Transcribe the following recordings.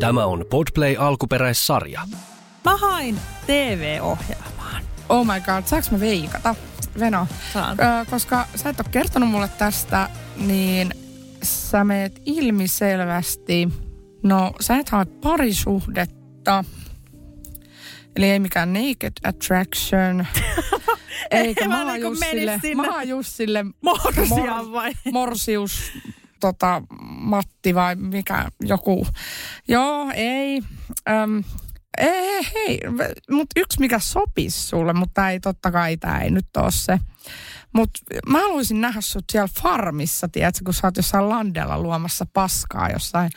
Tämä on Podplay alkuperäissarja. Mä hain TV-ohjelmaan. Oh my god, saanko mä veikata? Veno, Saan. Ö, koska sä et ole kertonut mulle tästä, niin sä meet ilmiselvästi, no sä et hae parisuhdetta, eli ei mikään naked attraction, eikä Mä niinku Maajussille, menis sinne. Maajussille Morsian vai? morsius, tota, Matti vai mikä joku. Joo, ei. Öm, ei, hei, mutta yksi mikä sopisi sulle, mutta ei totta kai tämä ei nyt ole se. Mutta mä haluaisin nähdä sut siellä farmissa, tiedätkö, kun sä oot jossain landella luomassa paskaa jossain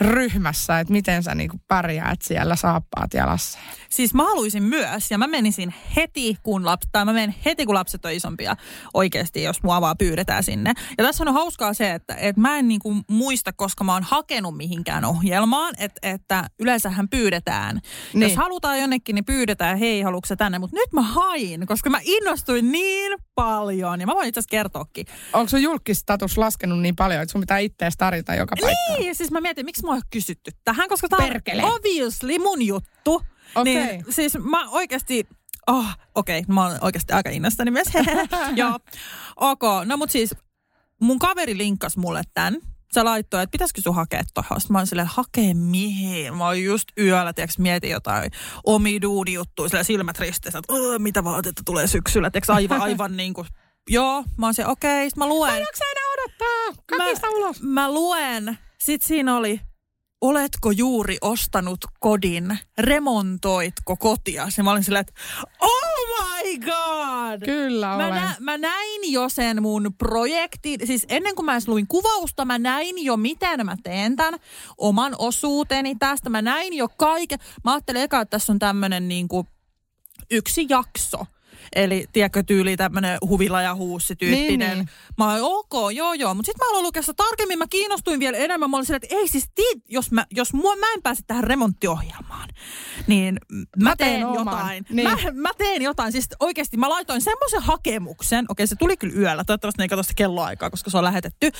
ryhmässä, että miten sä niinku pärjäät siellä saappaat jalassa. Siis mä haluaisin myös, ja mä menisin heti, kun lapset, tai mä menen heti, kun lapset on isompia oikeasti, jos mua vaan pyydetään sinne. Ja tässä on hauskaa se, että, että mä en niinku muista, koska mä oon hakenut mihinkään ohjelmaan, että, että yleensähän pyydetään. Niin. Jos halutaan jonnekin, niin pyydetään, hei, haluatko tänne? Mutta nyt mä hain, koska mä innostuin niin paljon, ja mä voin itse asiassa kertoakin. Onko sun julkistatus laskenut niin paljon, että sun pitää ittees tarjota joka paikkaan? Niin, siis mä mietin, miksi mua ei ole kysytty tähän, koska tämä on obviously mun juttu. Okei. Niin, siis mä oikeasti, oh, okei, okay, mä oon oikeasti aika innostani myös. Joo, ok. No mut siis mun kaveri linkkas mulle tän. Se laittoi, että pitäisikö sun hakea tohon. Sitten mä oon silleen, hakee mihin? Mä oon just yöllä, tiiäks, mietin jotain omia duudijuttuja, silleen silmät risteessä, että "Öö, mitä vaatetta tulee syksyllä. Tiiäks, aivan, aivan niin kuin, joo. Mä oon se, okei, okay. sitten mä luen. Jaksa enää odottaa. Kakista mä, ulos. Mä luen. Sitten siinä oli, oletko juuri ostanut kodin? Remontoitko kotia? Ja mä olin silleen, että oh my god! Kyllä Mä, olen. nä, mä näin jo sen mun projektin, siis ennen kuin mä edes luin kuvausta, mä näin jo miten mä teen tämän oman osuuteni tästä. Mä näin jo kaiken. Mä ajattelin eka, että tässä on tämmönen niinku yksi jakso. Eli tiedätkö tyyli tämmönen huvila ja huussi tyyppinen. Niin, niin. Mä olin, ok, joo joo. Mutta sitten mä aloin lukea sitä tarkemmin, mä kiinnostuin vielä enemmän. Mä olin silleen, että ei siis, tii, jos, mä, jos mua, mä en pääse tähän remonttiohjelmaan, niin mä, Mä teen teen, jotain. Niin. Mä, mä teen jotain. Siis oikeasti mä laitoin semmoisen hakemuksen. Okei, se tuli kyllä yöllä. Toivottavasti ne ei katso sitä kelloaikaa, koska se on lähetetty.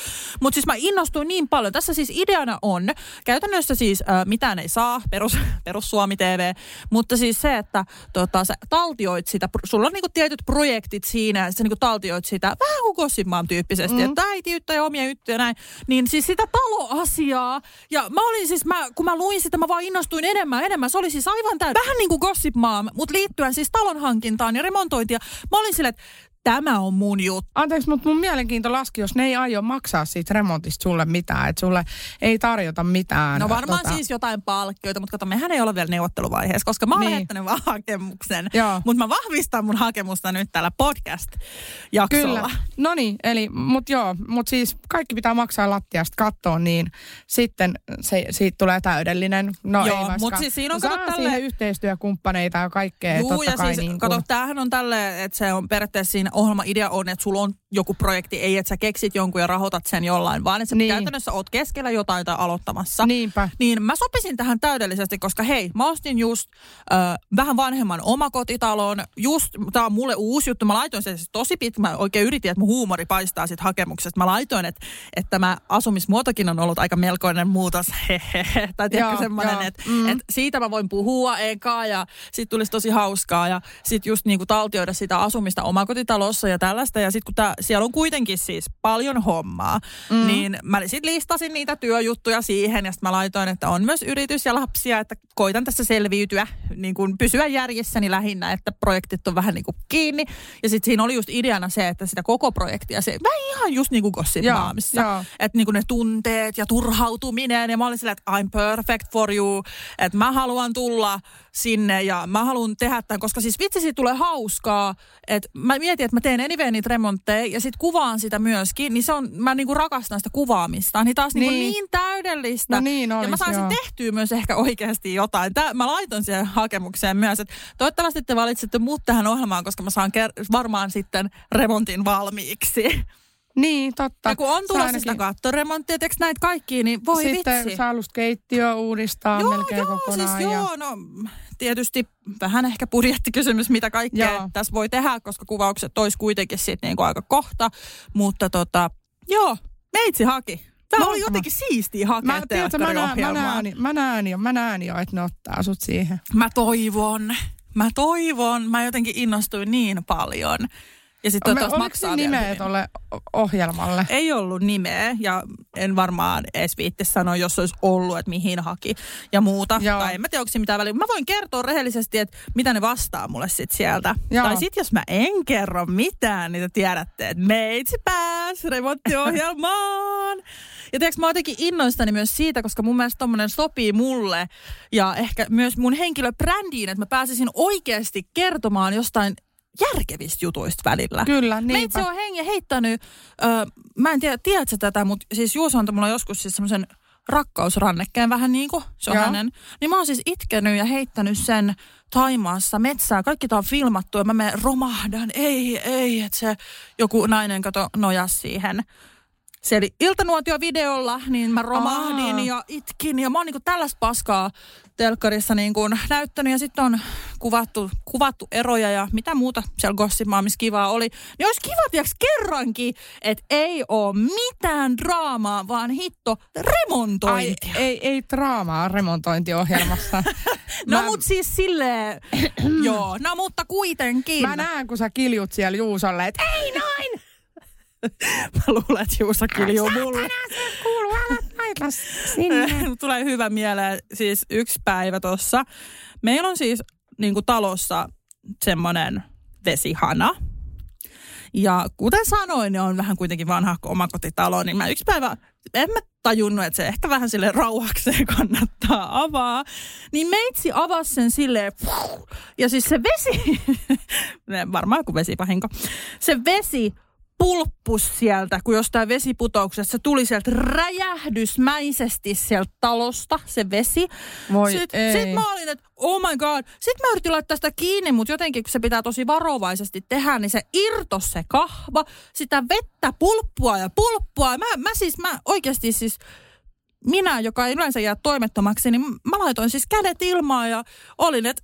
Mutta siis mä innostuin niin paljon. Tässä siis ideana on, käytännössä siis äh, mitään ei saa, perus, perus Suomi TV, mutta siis se, että tota, sä taltioit sitä, sulla on niinku tietyt projektit siinä, että sä niinku taltioit sitä vähän kuin Gossip Mom tyyppisesti, mm. että äitiyttä ja omia juttuja ja näin. Niin siis sitä taloasiaa. Ja mä olin siis, mä, kun mä luin sitä, mä vaan innostuin enemmän enemmän. Se oli siis aivan täysin, vähän niin kuin Gossip Mom, mutta liittyen siis talon hankintaan ja remontointiin. Mä olin silleen, että tämä on mun juttu. Anteeksi, mutta mun mielenkiinto laski, jos ne ei aio maksaa siitä remontista sulle mitään, että sulle ei tarjota mitään. No varmaan tota... siis jotain palkkioita, mutta kato, mehän ei ole vielä neuvotteluvaiheessa, koska mä oon niin. Lähettänyt vaan hakemuksen. Mutta mä vahvistan mun hakemusta nyt täällä podcast-jaksolla. Kyllä. No niin, eli, mut joo, mut siis kaikki pitää maksaa lattiasta kattoon, niin sitten se, siitä tulee täydellinen. No Joo, ei vaikka. mut siis siinä on, kato, tälle- siihen yhteistyökumppaneita ja kaikkea, Juu, ja siis, niin kato, kuin, tämähän on tälle, että se on periaatteessa siinä ohjelman idea on, että sulla on joku projekti, ei että sä keksit jonkun ja rahoitat sen jollain, vaan että sä Niin. käytännössä oot keskellä jotain tai aloittamassa. Niinpä. Niin mä sopisin tähän täydellisesti, koska hei, mä ostin just ö, vähän vanhemman omakotitalon. Just, tää on mulle uusi juttu. Mä laitoin sen siis tosi pitkä. Mä oikein yritin, että mun huumori paistaa sit hakemuksesta. Mä laitoin, että, että tämä asumismuotokin on ollut aika melkoinen muutos. Hehehe. tai tiedätkö semmoinen, että, Mm. että siitä mä voin puhua eka ja sit tulisi tosi hauskaa. Ja sit just niinku taltioida sitä asumista omakotitalossa ja tällaista. Ja sit kun tää, siellä on kuitenkin siis paljon hommaa, mm. niin mä sit listasin niitä työjuttuja siihen ja sitten mä laitoin, että on myös yritys ja lapsia, että koitan tässä selviytyä, niin kuin pysyä järjessäni lähinnä, että projektit on vähän niin kuin kiinni. Ja sitten siinä oli just ideana se, että sitä koko projektia, se vähän ihan just niin kuin Gossip Momissa. Että niin kuin ne tunteet ja turhautuminen ja mä olin silleen, että I'm perfect for you, että mä haluan tulla sinne ja mä haluan tehdä tämän, koska siis vitsi siitä tulee hauskaa, että mä mietin, että mä teen anyway niitä remontteja ja sit kuvaan sitä myöskin, niin se on, mä niinku rakastan sitä kuvaamista, niin taas niin, niin. Niin. niin täydellistä. No niin ja mä saisin joo. tehtyä myös ehkä oikeasti jotain. Tää, mä laitoin siihen hakemukseen myös, että toivottavasti te valitsette muut tähän ohjelmaan, koska mä saan ker- varmaan sitten remontin valmiiksi. Niin, totta. Ja kun on tulossa ainakin- sitä kattoremonttia, teekö näitä kaikkia, niin voi Sitten vitsi. sä alusta keittiö uudistaa joo, melkein joo, kokonaan. siis ja... joo, no tietysti vähän ehkä budjettikysymys, mitä kaikkea Joo. tässä voi tehdä, koska kuvaukset olisi kuitenkin sitten niinku aika kohta. Mutta tota, joo, meitsi haki. Tämä oli jotenkin siistiä hakea Mä, tiedätkö, mä, näen, mä, näen, mä, näen jo, mä näen jo, että ne ottaa sut siihen. Mä toivon. Mä toivon. Mä jotenkin innostuin niin paljon. Ja sitten toivottavasti maksaa nimeä tuolle ohjelmalle? Ei ollut nimeä ja en varmaan edes viitti sanoa, jos olisi ollut, että mihin haki ja muuta. Joo. Tai en mä tiedä, onko mitään väliä. Mä voin kertoa rehellisesti, että mitä ne vastaa mulle sitten sieltä. Joo. Tai sitten jos mä en kerro mitään, niin te tiedätte, että meitsi pääs remonttiohjelmaan. Ja tiedätkö, mä oon jotenkin innoistani myös siitä, koska mun mielestä tommonen sopii mulle ja ehkä myös mun henkilöbrändiin, että mä pääsisin oikeasti kertomaan jostain järkevistä jutuista välillä. Kyllä, niinpä. Meitsi on hengen heittänyt, ö, mä en tiedä, tiedätkö tätä, mutta siis Juuso antoi mulla joskus siis semmoisen rakkausrannekkeen vähän niin kuin se on Joo. hänen. Niin mä oon siis itkenyt ja heittänyt sen Taimaassa metsää. Kaikki tää on filmattu ja mä menen romahdan. Ei, ei, että se joku nainen kato nojas siihen se oli iltanuotio videolla, niin mä romahdin Aa. ja itkin. Ja mä oon niinku tällaista paskaa telkkarissa niinku näyttänyt. Ja sitten on kuvattu, kuvattu eroja ja mitä muuta siellä Gossip kivaa oli. Niin olisi kiva, tiiäks, kerrankin, että ei oo mitään draamaa, vaan hitto remontointia. Ai, ei, ei draamaa remontointiohjelmassa. no mä... mut siis silleen, joo, no mutta kuitenkin. Mä näen, kun sä kiljut siellä Juusolle, että ei noin! Mä luulen, että Juusa kiljuu mulle. sinne. Tulee hyvä mieleen siis yksi päivä tossa. Meillä on siis niin kuin talossa semmoinen vesihana. Ja kuten sanoin, niin on vähän kuitenkin vanha omakotitalo, niin mä yksi päivä, en mä tajunnut, että se ehkä vähän sille rauhakseen kannattaa avaa. Niin meitsi avasi sen silleen, ja siis se vesi, varmaan kuin vesipahinko, se vesi pulppus sieltä, kun jostain vesiputouksesta se tuli sieltä räjähdysmäisesti sieltä talosta, se vesi. Sitten sit mä olin, että oh my god. Sitten mä yritin laittaa sitä kiinni, mutta jotenkin kun se pitää tosi varovaisesti tehdä, niin se irtos se kahva, sitä vettä pulppua ja pulppua. Mä, mä siis, mä oikeasti siis minä, joka ei yleensä jää toimettomaksi, niin mä laitoin siis kädet ilmaan ja olin, että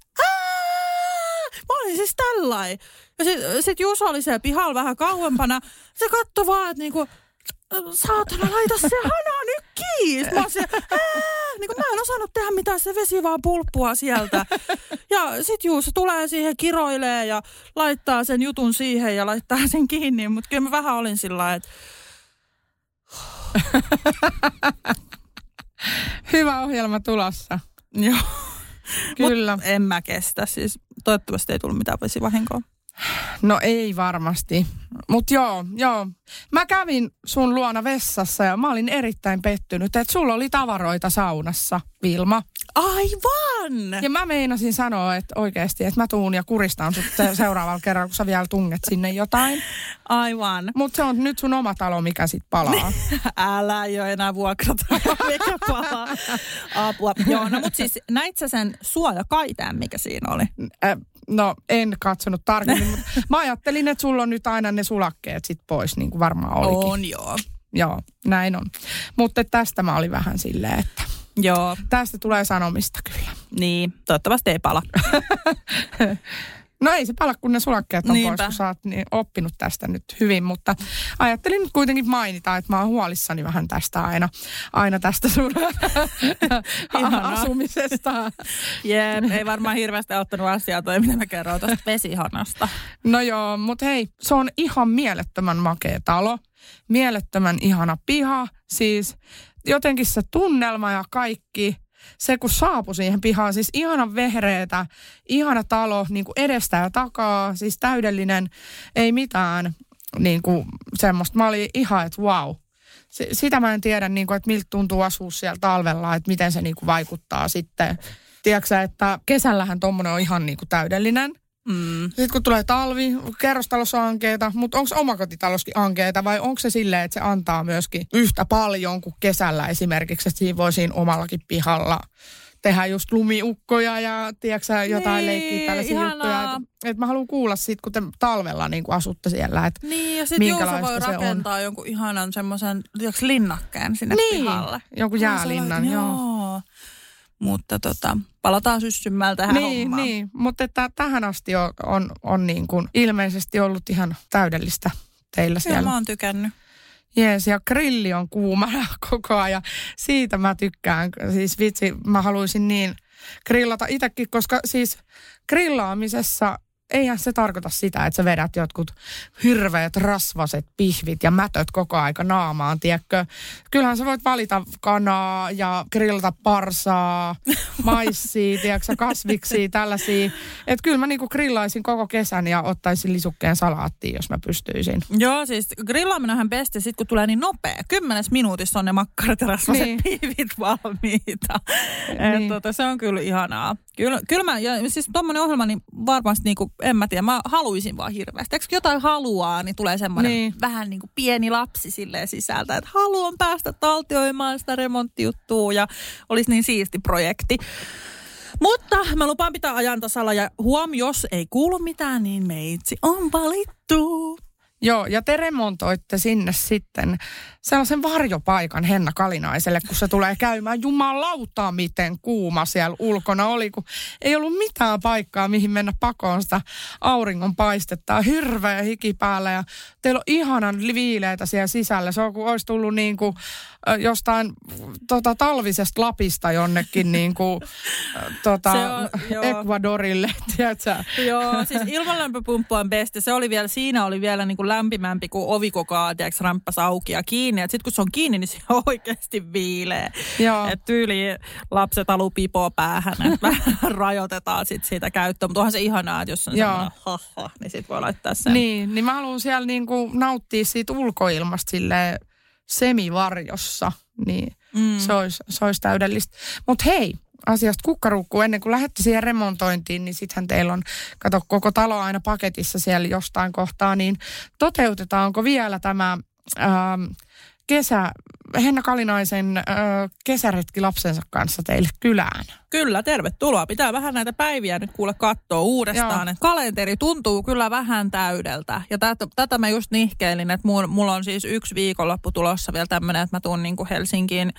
Mä olin siis tällainen. Ja sitten sit Juuso oli siellä pihalla vähän kauempana. Se katsoi vaan, että niinku, saatana, laita se hana nyt kiinni. Mä se, niin mä en osannut tehdä mitään, se vesi vaan pulppua sieltä. Ja sit Juuso tulee siihen, kiroilee ja laittaa sen jutun siihen ja laittaa sen kiinni. Mutta kyllä mä vähän olin sillä että... Hyvä ohjelma tulossa. Joo. Kyllä. Mut en mä kestä. Siis toivottavasti ei tullut mitään vesivahinkoa. No ei varmasti. Mutta joo, joo. Mä kävin sun luona vessassa ja mä olin erittäin pettynyt, että sulla oli tavaroita saunassa, Vilma. Aivan! Ja mä meinasin sanoa, että oikeasti, että mä tuun ja kuristan sut seuraavalla kerralla, kun sä vielä tunget sinne jotain. Aivan. Mutta se on nyt sun oma talo, mikä sit palaa. Älä jo enää vuokrata, mikä palaa. Apua. Joo, no mut siis näit sä sen suojakaiteen, mikä siinä oli? Äh, no en katsonut tarkemmin, mutta mä ajattelin, että sulla on nyt aina ne sulakkeet sit pois, niin kuin varmaan olikin. On joo. Joo, näin on. Mutta tästä mä olin vähän silleen, että Joo. Tästä tulee sanomista kyllä. Niin, toivottavasti ei pala. No ei se pala, kun ne sulakkeet on Niinpä. pois, kun sä oot niin oppinut tästä nyt hyvin, mutta ajattelin nyt kuitenkin mainita, että mä oon huolissani vähän tästä aina, aina tästä sun asumisesta. Jee, ei varmaan hirveästi auttanut asiaa toi, mitä mä kerron tuosta vesihanasta. No joo, mutta hei, se on ihan mielettömän makea talo, mielettömän ihana piha, siis jotenkin se tunnelma ja kaikki, se kun saapui siihen pihaan, siis ihana vehreetä, ihana talo niin kuin edestä ja takaa, siis täydellinen, ei mitään niin kuin semmoista. Mä olin ihan, että wow. sitä mä en tiedä, niin kuin, että miltä tuntuu asua siellä talvella, että miten se niin kuin vaikuttaa sitten. Tiedätkö että kesällähän tuommoinen on ihan niin kuin täydellinen – Mm. Sitten kun tulee talvi, kerrostalossa on ankeita, mutta onko omakotitaloskin ankeita vai onko se silleen, että se antaa myöskin yhtä paljon kuin kesällä esimerkiksi, että siinä voi siinä omallakin pihalla tehdä just lumiukkoja ja tiedätkö, jotain niin, leikkiä tällaisia ihanaa. juttuja. Että mä haluan kuulla siitä, kun te talvella niin kuin asutte siellä, että Niin, ja sitten Juuso voi rakentaa on. jonkun ihanan semmoisen linnakkeen sinne niin, pihalle. jonkun jäälinnan, joo. joo. Mutta tota, palataan syssymään tähän niin, hommaan. Niin, mutta että tähän asti on, on, on niin kuin ilmeisesti ollut ihan täydellistä teillä siellä. Joo, mä oon tykännyt. Jees, ja grilli on kuumana koko ajan. Siitä mä tykkään. Siis vitsi, mä haluaisin niin grillata itsekin, koska siis grillaamisessa eihän se tarkoita sitä, että sä vedät jotkut hirveät rasvaset pihvit ja mätöt koko aika naamaan, tiedätkö? Kyllähän sä voit valita kanaa ja grillata parsaa, maissia, tiedätkö, kasviksia, tällaisia. Että kyllä mä niinku grillaisin koko kesän ja ottaisin lisukkeen salaattiin, jos mä pystyisin. Joo, siis grillaaminenhan besti sit kun tulee niin nopea. Kymmenes minuutissa on ne makkarat ja rasvaset niin. pihvit valmiita. niin. Et, tota, se on kyllä ihanaa. Kyllä, kyllä mä, ja siis tuommoinen ohjelma, niin varmasti niinku en mä tiedä, mä haluaisin vaan hirveästi. Eikö jotain haluaa, niin tulee semmoinen niin. vähän niin kuin pieni lapsi silleen sisältä, että haluan päästä taltioimaan sitä remonttijuttua ja olisi niin siisti projekti. Mutta mä lupaan pitää ajan tasalla ja huom, jos ei kuulu mitään, niin meitsi on valittu. Joo, ja te remontoitte sinne sitten sellaisen varjopaikan Henna Kalinaiselle, kun se tulee käymään. Jumalauta, miten kuuma siellä ulkona oli, kun ei ollut mitään paikkaa, mihin mennä pakoon sitä auringon paistetta. Hirveä hiki päällä ja teillä on ihanan viileitä siellä sisällä. Se on kuin olisi tullut niin kuin jostain tota, talvisesta Lapista jonnekin niin kuin, tota, on, Ecuadorille, tiedätkö? Joo, siis ilmanlämpöpumppu on besti. Se oli vielä, siinä oli vielä niin kuin lämpimämpi kuin ovi koko ajan, tiedätkö, auki ja kiinni. Sitten kun se on kiinni, niin se on oikeasti viileä. Että tyyli lapset aluu pipoa päähän, että vähän rajoitetaan sit siitä käyttöä. Mutta onhan se ihanaa, että jos on semmoinen haha, niin sitten voi laittaa sen. Niin, niin mä haluan siellä niin kuin nauttia siitä ulkoilmasta silleen semivarjossa, niin mm. se, olisi, se olisi täydellistä. Mutta hei, asiasta kukkarukkuu ennen kuin lähdette siihen remontointiin, niin sittenhän teillä on, kato, koko talo aina paketissa siellä jostain kohtaa, niin toteutetaanko vielä tämä ähm, kesä, Henna Kalinaisen ö, kesäretki lapsensa kanssa teille kylään. Kyllä, tervetuloa. Pitää vähän näitä päiviä nyt kuule katsoa uudestaan. että kalenteri tuntuu kyllä vähän täydeltä. Ja tätä, tätä mä just nihkeilin, että mulla on siis yksi viikonloppu tulossa vielä tämmöinen, että mä tuun niin Helsinkiin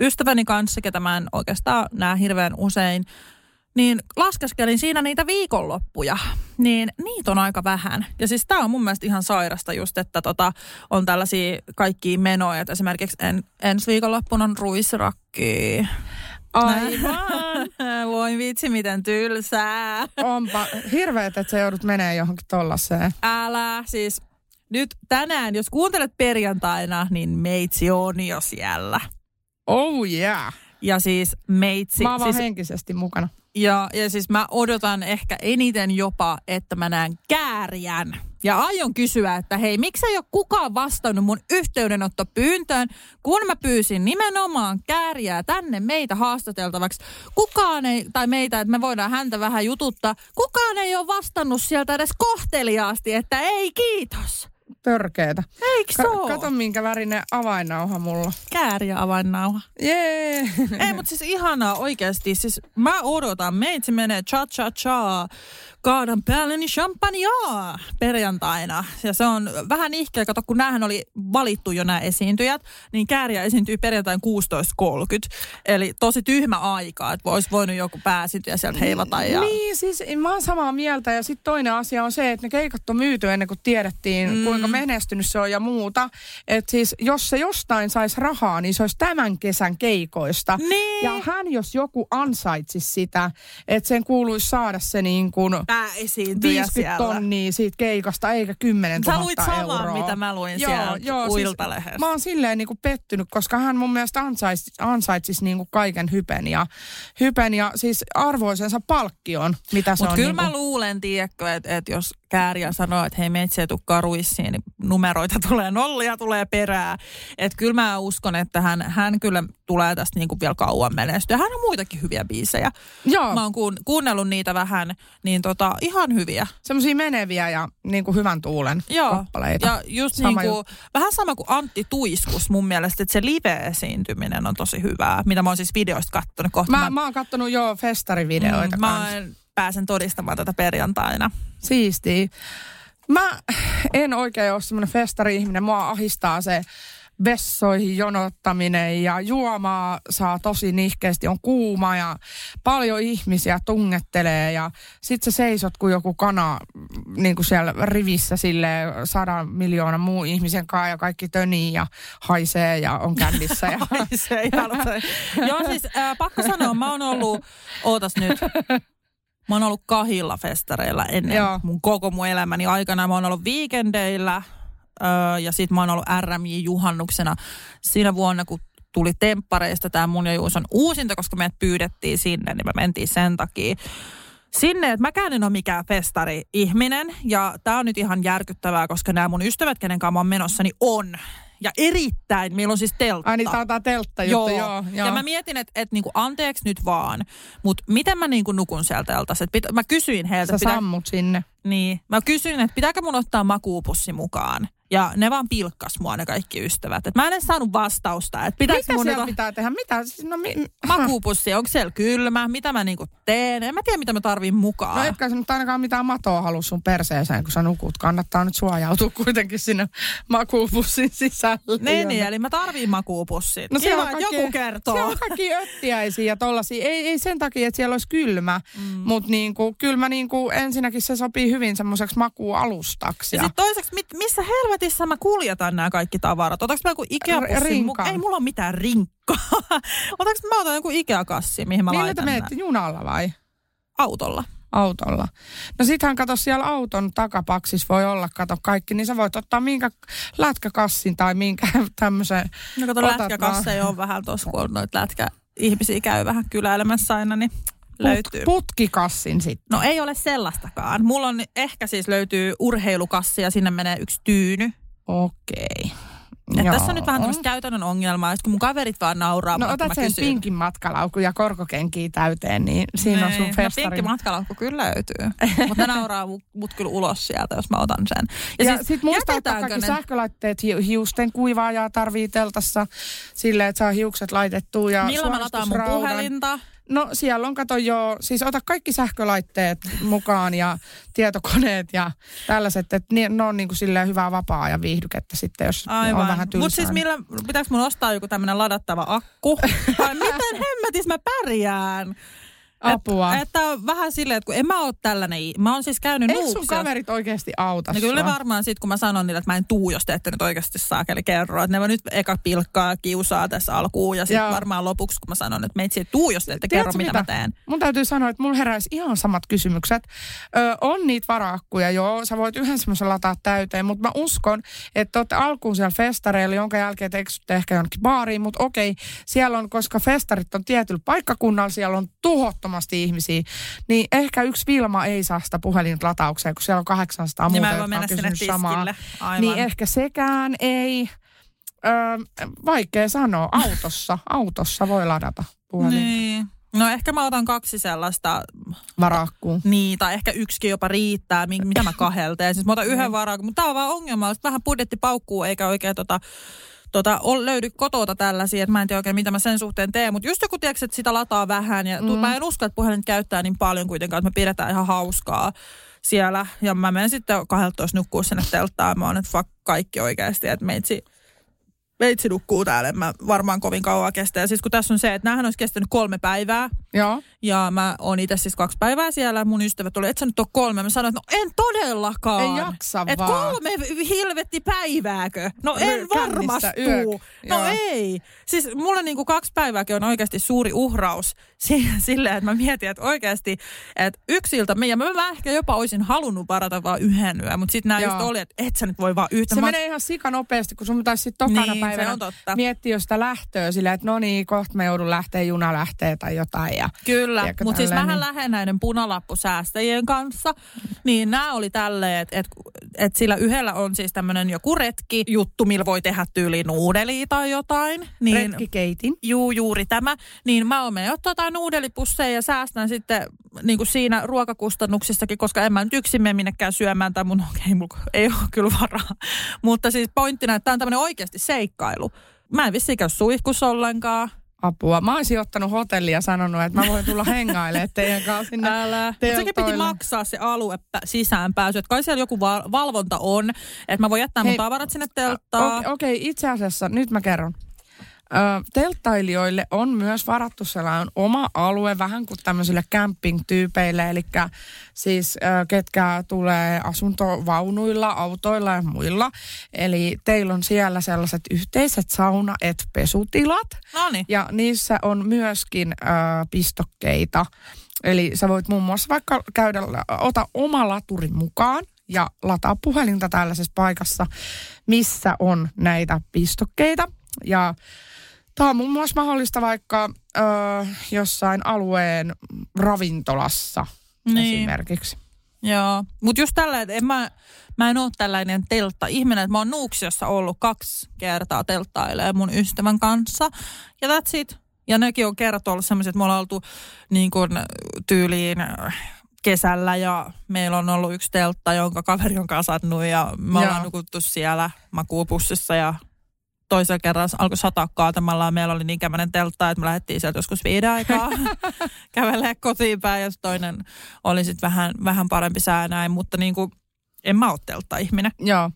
ystäväni kanssa, ketä mä en oikeastaan näe hirveän usein niin laskeskelin siinä niitä viikonloppuja, niin niitä on aika vähän. Ja siis tämä on mun mielestä ihan sairasta just, että tota, on tällaisia kaikkia menoja, että esimerkiksi en, ensi viikonloppuna on ruisrakki. Aivan. Voin vitsi, miten tylsää. Onpa hirveet, että sä joudut menee johonkin tollaseen. Älä, siis nyt tänään, jos kuuntelet perjantaina, niin meitsi on jo siellä. Oh yeah. Ja siis meitsi... Mä oon siis, henkisesti mukana. Ja, ja siis mä odotan ehkä eniten jopa, että mä näen kääriän. Ja aion kysyä, että hei, miksi ei ole kukaan vastannut mun yhteydenottopyyntöön, kun mä pyysin nimenomaan kääriää tänne meitä haastateltavaksi. Kukaan ei, tai meitä, että me voidaan häntä vähän jututtaa, kukaan ei ole vastannut sieltä edes kohteliaasti, että ei kiitos törkeetä. Eikö se Ka- Kato minkä värinen avainnauha mulla. Kääriä avainnauha. Jee. Ei, mutta siis ihanaa oikeasti. Siis mä odotan. Meitsi menee cha cha cha kaadan päälle niin champagnea perjantaina. Ja se on vähän ihkeä, kato kun näähän oli valittu jo nämä esiintyjät, niin Kääriä esiintyy perjantain 16.30. Eli tosi tyhmä aika, että olisi voinut joku pääsityä sieltä heivata. Ja... Niin, siis mä oon samaa mieltä. Ja sitten toinen asia on se, että ne keikat on myyty ennen kuin tiedettiin, mm. kuinka menestynyt se on ja muuta. Että siis jos se jostain saisi rahaa, niin se olisi tämän kesän keikoista. Niin. Ja hän, jos joku ansaitsisi sitä, että sen kuuluisi saada se niin kuin pääesiintyjä 50 siellä. tonnia siitä keikasta, eikä 10 000 Sä luit samaa, euroa. mitä mä luin joo, siellä joo, siis Mä oon silleen niin kuin pettynyt, koska hän mun mielestä ansaitsisi, ansaitsisi niin kuin kaiken hypen ja, hypen ja siis arvoisensa palkkion, mitä se Mut on. kyllä niin kuin... mä luulen, tiedätkö, että, että jos Kääriä sanoo, että hei meitsi ei karuissiin, niin numeroita tulee, nollia tulee perää. Että kyllä mä uskon, että hän, hän kyllä tulee tästä niin kuin vielä kauan menestyä. Hän on muitakin hyviä biisejä. Joo. Mä oon kuun, kuunnellut niitä vähän, niin tota, ihan hyviä. Semmoisia meneviä ja niin kuin hyvän tuulen Joo. kappaleita. Ja just sama niin kuin, vähän sama kuin Antti Tuiskus mun mielestä, että se live-esiintyminen on tosi hyvää, mitä mä oon siis videoista kattonut. Kohta mä, mä, mä oon kattonut jo festarivideoita mm, Mä pääsen todistamaan tätä perjantaina. Siistiä. Mä en oikein ole semmoinen festari-ihminen. Mua ahistaa se vessoihin jonottaminen ja juomaa saa tosi nihkeästi, on kuuma ja paljon ihmisiä tungettelee ja sit sä seisot kuin joku kana niin kuin siellä rivissä sille sadan miljoona muu ihmisen kanssa ja kaikki tönii ja haisee ja on kännissä. Ja... haisee ja Joo siis äh, pakko sanoa, mä oon ollut, ootas nyt, Mä oon ollut kahilla festareilla ennen Joo. mun koko mun elämäni aikana. Mä oon ollut viikendeillä öö, ja sit mä oon ollut RMJ-juhannuksena siinä vuonna, kun tuli temppareista tämä mun ja Juuson uusinta, koska meidät pyydettiin sinne, niin me mentiin sen takia sinne, että mäkään en ole mikään festari-ihminen. Ja tämä on nyt ihan järkyttävää, koska nämä mun ystävät, kenen kanssa mä oon menossa, niin on ja erittäin, meillä on siis teltta. Ai niin, tämä teltta juttu, joo. joo, joo. Ja mä mietin, että et, niinku, anteeksi nyt vaan, mutta miten mä niinku nukun sieltä teltassa? Et pitä, mä kysyin heiltä. Sä pitää, sammut sinne. Niin, mä kysyin, että pitääkö mun ottaa makuupussi mukaan. Ja ne vaan pilkkas mua ne kaikki ystävät. Et mä en edes saanut vastausta. Että Mitä mun siellä pitää tehdä? Mitä? Siis, no, mi... Makuupussi, onko siellä kylmä? Mitä mä niinku teen? En mä tiedä, mitä mä tarviin mukaan. No etkä sä nyt ainakaan mitään matoa halua sun perseeseen, kun sä nukut. Kannattaa nyt suojautua kuitenkin sinne makuupussin sisälle. Niin, niin eli mä tarviin makuupussin. No siellä on kaikki, joku kertoo. Siellä on kaikki öttiäisiä ja tollasia. Ei, ei sen takia, että siellä olisi kylmä, mm. mutta niinku, kylmä niinku, ensinnäkin se sopii hyvin semmoiseksi makuualustaksi. Ja, ja sitten toiseksi, mit, missä helvetissä mä kuljetan nämä kaikki tavarat? Otaks mä joku Ikea-pussin mukaan? Ei mulla ole mitään rinkkaa. Otaks mä otan joku Ikea-kassi, mihin mä Millä laitan te menette, junalla vai? Autolla autolla. No sittenhän kato siellä auton takapaksissa voi olla, kato kaikki, niin sä voit ottaa minkä lätkäkassin tai minkä tämmöisen. No kato lätkäkasseja on vähän tuossa, kun noita lätkä ihmisiä käy vähän kyläilemässä aina, niin löytyy. Put, putkikassin sitten. No ei ole sellaistakaan. Mulla on ehkä siis löytyy urheilukassi ja sinne menee yksi tyyny. Okei. Okay. tässä on nyt vähän tämmöistä käytännön ongelmaa, että kun mun kaverit vaan nauraa. No otat sen kysyn. pinkin matkalaukku ja korkokenkiä täyteen, niin siinä Nein. on sun festari. No pinkki matkalaukku kyllä löytyy, mutta ne nauraa mut, mut kyllä ulos sieltä, jos mä otan sen. Ja, ja siis, sit muista, että kaikki ne... sähkölaitteet hiusten kuivaajaa tarvii teltassa silleen, että saa hiukset laitettua ja Milloin mä lataan mun puhelinta? No siellä on, kato jo, siis ota kaikki sähkölaitteet mukaan ja tietokoneet ja tällaiset, että ne, ne on niin kuin silleen hyvää vapaa ja viihdykettä sitten, jos Aivan. on vähän tylsää. Mutta siis millä, pitääkö mun ostaa joku tämmöinen ladattava akku? Vai miten hemmetis mä pärjään? Apua. Että, että vähän silleen, että kun en mä ole tällainen, mä oon siis käynyt Eikö sun kaverit oikeasti auta no kyllä varmaan sit, kun mä sanon niille, että mä en tuu, jos te ette nyt oikeasti saakeli kerro. Että ne nyt eka pilkkaa kiusaa tässä alkuun ja sitten varmaan lopuksi, kun mä sanon, että meitsi ei tuu, jos te ette kerro, mitä, mitä mä teen. Mun täytyy sanoa, että mulla heräisi ihan samat kysymykset. Ö, on niitä varakkuja, joo, sä voit yhden semmoisen lataa täyteen, mutta mä uskon, että olette alkuun siellä festareilla, jonka jälkeen te eksytte ehkä jonnekin baariin, mutta okei, siellä on, koska festarit on tietyllä paikkakunnalla, siellä on tuhottomasti ihmisiä, niin ehkä yksi Vilma ei saa sitä puhelinta lataukseen, kun siellä on 800 muuta, niin jotka on kysynyt samaa. Aivan. Niin ehkä sekään ei, öö, vaikea sanoa, autossa, autossa voi ladata puhelin. Niin. No ehkä mä otan kaksi sellaista... Varakkuun. Niin, tai ehkä yksikin jopa riittää, mitä mä kahelteen. Siis mä otan yhden varakkuun, mutta tää on vaan ongelma, että vähän budjetti paukkuu eikä oikein tota tota, löydy kotota tällaisia, että mä en tiedä oikein, mitä mä sen suhteen teen. Mutta just joku, tiedätkö, että sitä lataa vähän ja mm. mä en usko, että puhelin käyttää niin paljon kuitenkaan, että me pidetään ihan hauskaa siellä. Ja mä menen sitten 12 nukkuu sinne telttaan. Mä oon, että fuck kaikki oikeasti, että meitsi veitsi nukkuu täällä, mä varmaan kovin kauan kestä. Ja siis kun tässä on se, että näähän olisi kestänyt kolme päivää. Joo. Ja mä oon itse siis kaksi päivää siellä. Mun ystävät oli, et sä nyt ole kolme. Mä sanoin, että no en todellakaan. Ei jaksa Et vaan. kolme hilvetti päivääkö? No en varmasti. No Joo. ei. Siis mulle niinku kaksi päivääkin on oikeasti suuri uhraus silleen, että mä mietin, että oikeasti, että yksiltä, ja mä, ehkä jopa olisin halunnut varata vaan yhden yön, mutta sitten nämä just oli, että et sä nyt voi vaan yhtä. Se mä... menee ihan sika nopeasti, kun sun pitäisi sitten tokana niin, päivänä on totta. miettiä jo sitä lähtöä silleen, että no niin, kohta me joudun lähteä, juna lähtee tai jotain. Ja, Kyllä, mutta siis vähän niin... lähden näiden punalappusäästäjien kanssa, niin nämä oli tälleen, että et, et sillä yhdellä on siis tämmöinen joku retki juttu, millä voi tehdä tyyliin nuudelia tai jotain. Niin, Retkikeitin. Juu, juuri tämä. Niin mä oon mennyt ottaa nuudelipusseja ja säästän sitten niin kuin siinä ruokakustannuksistakin, koska en mä nyt yksin mene minnekään syömään tai mun ei, mulla, ei ole kyllä varaa. Mutta siis pointtina, että tämä on tämmöinen oikeasti seikkailu. Mä en vissiin käy suihkus ollenkaan. Apua. Mä olisin ottanut hotellia ja sanonut, että mä voin tulla hengailemaan teidän kanssa sinne Älä. Mut sekin piti maksaa se alue pä- sisäänpääsy. Että kai siellä joku val- valvonta on, että mä voin jättää mun Hei, tavarat sinne telttaan. Okei, okei, itse asiassa nyt mä kerron. Ö, telttailijoille on myös varattu sellainen oma alue, vähän kuin tämmöisille camping-tyypeille, eli siis ö, ketkä tulee asuntovaunuilla, autoilla ja muilla. Eli teillä on siellä sellaiset yhteiset sauna- et pesutilat, No niin. ja niissä on myöskin ö, pistokkeita. Eli sä voit muun muassa vaikka käydä, ota oma laturi mukaan ja lataa puhelinta tällaisessa paikassa, missä on näitä pistokkeita. Ja tämä on muun muassa mahdollista vaikka ö, jossain alueen ravintolassa Niin. esimerkiksi. Joo, mutta just tällä, että en mä, mä en ole tällainen teltta-ihminen, että mä oon Nuuksiossa ollut kaksi kertaa telttailee mun ystävän kanssa. Ja that's it. Ja nekin on kerrat ollut semmoiset, että me ollaan oltu niin kuin tyyliin kesällä ja meillä on ollut yksi teltta, jonka kaveri on kasannut ja me ollaan nukuttu siellä makuupussissa ja toisella kerran alkoi sataa kaatamalla ja meillä oli niin kämänen teltta, että me lähdettiin sieltä joskus viiden aikaa kävelee kotiin päin ja toinen oli sitten vähän, vähän parempi sää näin, mutta niin kuin, en mä ole teltta-ihminen. Joo.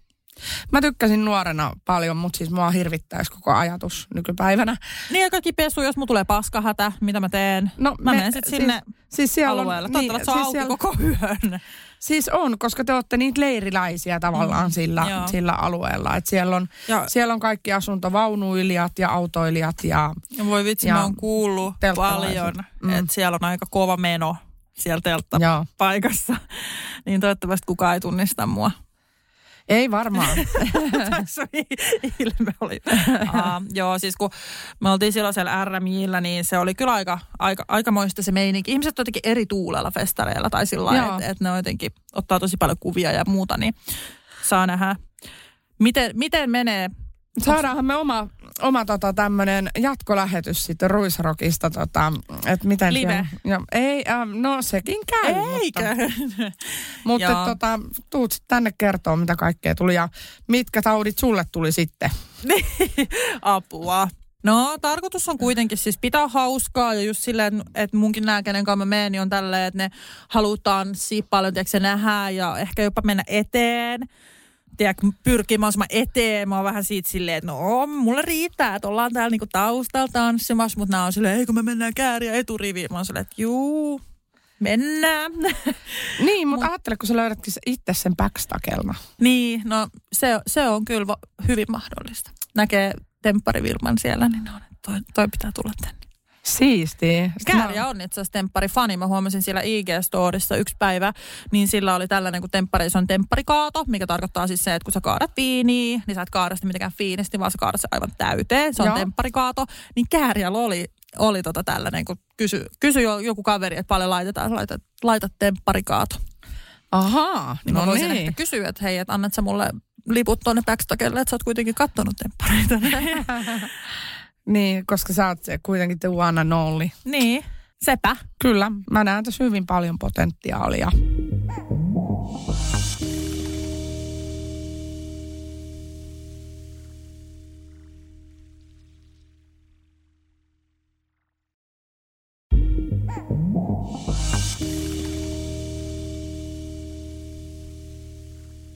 Mä tykkäsin nuorena paljon, mutta siis mua hirvittäisi koko ajatus nykypäivänä. Niin ja kaikki pesu, jos mulla tulee paskahätä, mitä mä teen? No, mä me- menen sitten sinne Siis, siis siellä alueelle. on, Toivottavasti se on siis auki siellä- koko yön. Siis on, koska te olette niitä leiriläisiä tavallaan Mm, sillä, joo. sillä alueella. Et siellä, on, Ja, siellä on kaikki asuntovaunuilijat ja autoilijat ja ja voi vitsi, ja mä oon kuullut paljon, Mm. että siellä on aika kova meno siellä joo. niin toivottavasti kukaan ei tunnista mua. Ei varmaan. Tässä ilme oli. uh, joo, siis kun me oltiin silloin siellä RMIllä, niin se oli kyllä aika, aika, aikamoista se meininki. Ihmiset jotenkin eri tuulella festareilla tai sillä että et ne on jotenkin ottaa tosi paljon kuvia ja muuta, niin saa nähdä. Miten, miten menee? Saadaanhan me oma, oma tota, tämmöinen jatkolähetys sitten Ruisrokista, tota, että miten Live. Ja, ei, ähm, no sekin käy. Eikö? Mutta, mutta tota, tuut tänne kertoa, mitä kaikkea tuli ja mitkä taudit sulle tuli sitten. Apua. No, tarkoitus on kuitenkin siis pitää hauskaa ja just silleen, että munkin nämä, kenen kanssa mä menen, niin on tälleen, että ne halutaan paljon, tiedätkö, se nähdä ja ehkä jopa mennä eteen. Tiedätkö, pyrkii mahdollisimman eteen. Mä oon vähän siitä silleen, että no, mulle riittää, että ollaan täällä niinku taustalla tanssimassa, mutta nämä on silleen, eikö me mennään kääriä eturiviin. Mä oon silleen, että juu, mennään. Niin, mutta ajattele, kun sä löydätkin se itse sen backstakelma. niin, no se, se on kyllä hyvin mahdollista. Näkee Temppari Vilman siellä, niin on, että toi, toi pitää tulla tänne. Sitten Kääriä on itse asiassa temppari-fani. Mä huomasin siellä IG-storissa yksi päivä, niin sillä oli tällainen kuin temppari, se on tempparikaato, mikä tarkoittaa siis se, että kun sä kaadat viiniä, niin sä et kaada sitä mitenkään fiinisti, vaan sä kaadat se aivan täyteen. Se on Joo. tempparikaato. Niin Kääriällä oli, oli tota tällainen, kun kysy, kysy jo- joku kaveri, että paljon laitetaan, laita, laita tempparikaato. Ahaa, Niin no mä voisin niin. ehkä kysyä, että hei, että annat sä mulle liput tuonne backstakelle, että sä oot kuitenkin kattonut temppareita. Niin, koska sä oot se kuitenkin the one and only. niin, sepä. Kyllä, mä näen tässä hyvin paljon potentiaalia.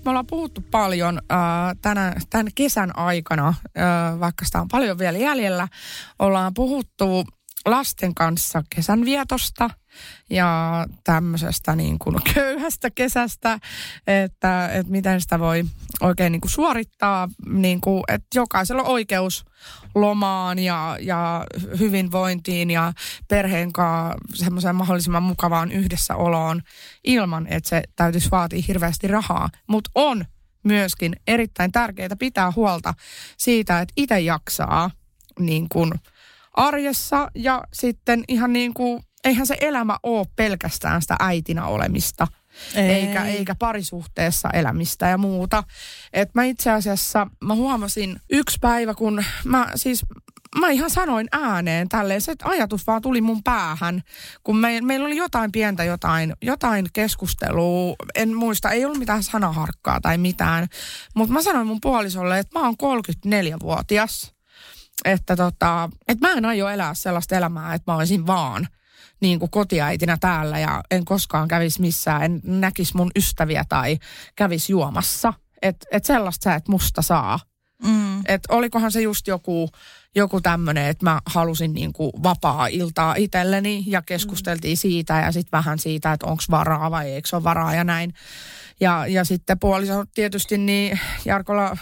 Me ollaan puhuttu paljon äh, tänä, tämän kesän aikana, äh, vaikka sitä on paljon vielä jäljellä, ollaan puhuttu lasten kanssa kesänvietosta ja tämmöisestä niin kuin köyhästä kesästä, että, että miten sitä voi oikein niin kuin suorittaa, niin kuin, että jokaisella on oikeus lomaan ja, ja hyvinvointiin ja perheen kanssa semmoiseen mahdollisimman mukavaan yhdessäoloon ilman, että se täytyisi vaatia hirveästi rahaa. Mutta on myöskin erittäin tärkeää pitää huolta siitä, että itse jaksaa niin kuin arjessa ja sitten ihan niin kuin, eihän se elämä ole pelkästään sitä äitinä olemista. Eikä, eikä parisuhteessa elämistä ja muuta. Et mä itse asiassa, mä huomasin yksi päivä, kun mä siis, mä ihan sanoin ääneen tälleen, se ajatus vaan tuli mun päähän, kun me, meillä oli jotain pientä jotain, jotain keskustelua, en muista, ei ollut mitään sanaharkkaa tai mitään, mutta mä sanoin mun puolisolle, että mä oon 34-vuotias että, tota, että mä en aio elää sellaista elämää, että mä olisin vaan niin kuin kotiäitinä täällä ja en koskaan kävisi missään, en näkisi mun ystäviä tai kävisi juomassa. Että et sellaista sä et musta saa. Mm. Että olikohan se just joku, joku tämmöinen, että mä halusin niin kuin vapaa-iltaa itselleni ja keskusteltiin mm. siitä ja sitten vähän siitä, että onko varaa vai eikö ole varaa ja näin. Ja, ja sitten puoliso tietysti niin Jarkolla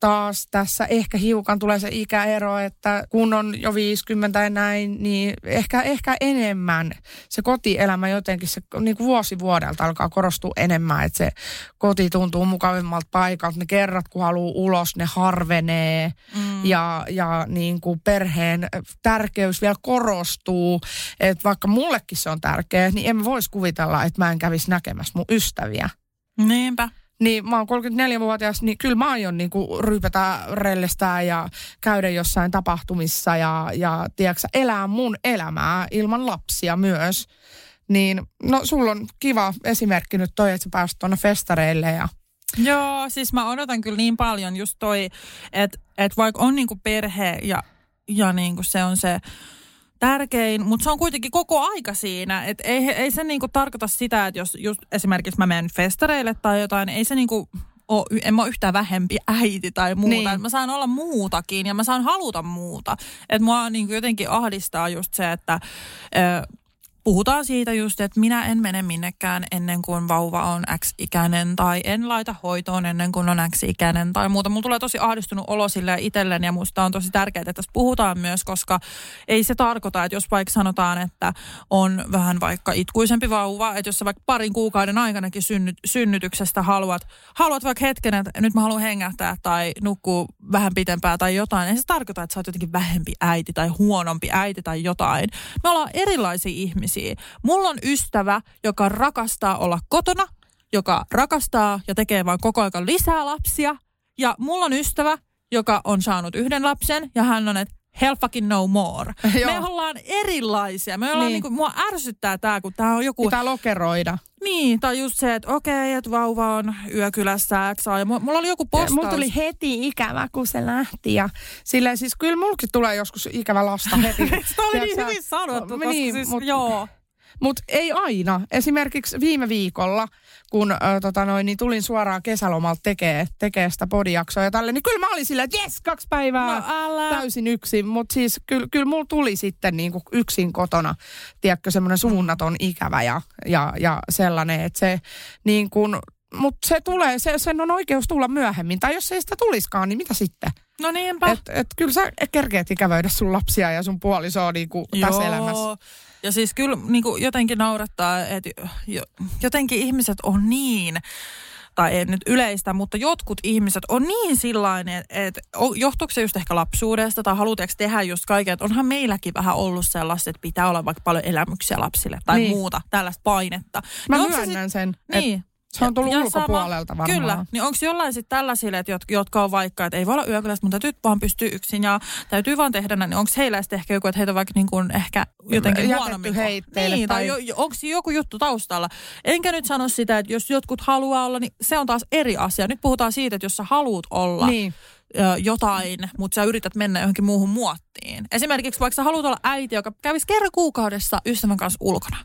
taas tässä ehkä hiukan tulee se ikäero, että kun on jo 50 ja näin, niin ehkä, ehkä enemmän se kotielämä jotenkin se niin kuin vuosi vuodelta alkaa korostua enemmän, että se koti tuntuu mukavimmalta paikalta. Ne kerrat, kun haluaa ulos, ne harvenee mm. ja, ja niin kuin perheen tärkeys vielä korostuu. Että vaikka mullekin se on tärkeä, niin en voisi kuvitella, että mä en kävisi näkemässä mun ystäviä. Niinpä niin mä oon 34-vuotias, niin kyllä mä aion niin kuin ryypätä, rellestää ja käydä jossain tapahtumissa ja, ja tiedätkö, elää mun elämää ilman lapsia myös. Niin no sulla on kiva esimerkki nyt toi, että sä pääsit tuonne festareille ja Joo, siis mä odotan kyllä niin paljon just toi, että et vaikka on niinku perhe ja, ja niinku se on se tärkein, mutta se on kuitenkin koko aika siinä. Et ei, ei se niinku tarkoita sitä, että jos just esimerkiksi mä menen festareille tai jotain, ei se niinku ole, en mä ole yhtään vähempi äiti tai muuta. Niin. mä saan olla muutakin ja mä saan haluta muuta. Että mua niinku jotenkin ahdistaa just se, että puhutaan siitä just, että minä en mene minnekään ennen kuin vauva on X-ikäinen tai en laita hoitoon ennen kuin on X-ikäinen tai muuta. Mulla tulee tosi ahdistunut olo sille itselleni ja musta on tosi tärkeää, että tästä puhutaan myös, koska ei se tarkoita, että jos vaikka sanotaan, että on vähän vaikka itkuisempi vauva, että jos sä vaikka parin kuukauden aikanakin synnyt, synnytyksestä haluat, haluat vaikka hetken, että nyt mä haluan hengähtää tai nukkuu vähän pitempään tai jotain, ei se tarkoita, että sä oot jotenkin vähempi äiti tai huonompi äiti tai jotain. Me ollaan erilaisia ihmisiä ihmisiä. Mulla on ystävä, joka rakastaa olla kotona, joka rakastaa ja tekee vain koko ajan lisää lapsia. Ja mulla on ystävä, joka on saanut yhden lapsen ja hän on, että hell fucking no more. Me ollaan erilaisia. Me ollaan niin. niinku, mua ärsyttää tää, kun tää on joku... Pitää lokeroida. Niin, tai just se, että okei, että vauva on yökylässä X ja mulla oli joku postaus. mulla tuli heti ikävä, kun se lähti. Ja sillä siis kyllä mulkin tulee joskus ikävä lasta heti. Sitä oli niin hyvin sanottu, koska niin, siis, mut, joo. Mutta ei aina. Esimerkiksi viime viikolla, kun äh, tota noin, niin tulin suoraan kesälomalta tekee, tekee sitä podijaksoa ja tälle, niin kyllä mä olin sillä, että jes, kaksi päivää no, täysin yksin. Mutta siis kyllä, kyllä mulla tuli sitten niin kuin yksin kotona, tiedätkö, semmoinen suunnaton ikävä ja, ja, ja sellainen, että se niin kuin, mutta se tulee, se, sen on oikeus tulla myöhemmin. Tai jos ei sitä tuliskaan, niin mitä sitten? No niinpä. Et, et kyllä sä kerkeet ikävöidä sun lapsia ja sun puolisoa niin kuin tässä elämässä. Ja siis kyllä niin kuin jotenkin naurattaa, että jotenkin ihmiset on niin tai ei nyt yleistä, mutta jotkut ihmiset on niin sillainen, että johtuuko se just ehkä lapsuudesta tai haluatteko tehdä just kaiken, että onhan meilläkin vähän ollut sellaista, että pitää olla vaikka paljon elämyksiä lapsille tai niin. muuta, tällaista painetta. Mä niin myönnän sit, sen. Niin, se on tullut ja ulkopuolelta sama, varmaan. Kyllä. Niin onko jollain sitten tällaisille, että jotka on vaikka, että ei voi olla yökylässä, mutta täytyy vaan pystyä yksin ja täytyy vaan tehdä näin. Niin onko heillä sitten ehkä joku, että heitä on vaikka niin kuin ehkä jotenkin huonommin. heitteille. Niin, tai, tai jo, onko joku juttu taustalla. Enkä nyt sano sitä, että jos jotkut haluaa olla, niin se on taas eri asia. Nyt puhutaan siitä, että jos sä haluat olla, niin jotain, mutta sä yrität mennä johonkin muuhun muottiin. Esimerkiksi vaikka sä haluat olla äiti, joka kävisi kerran kuukaudessa ystävän kanssa ulkona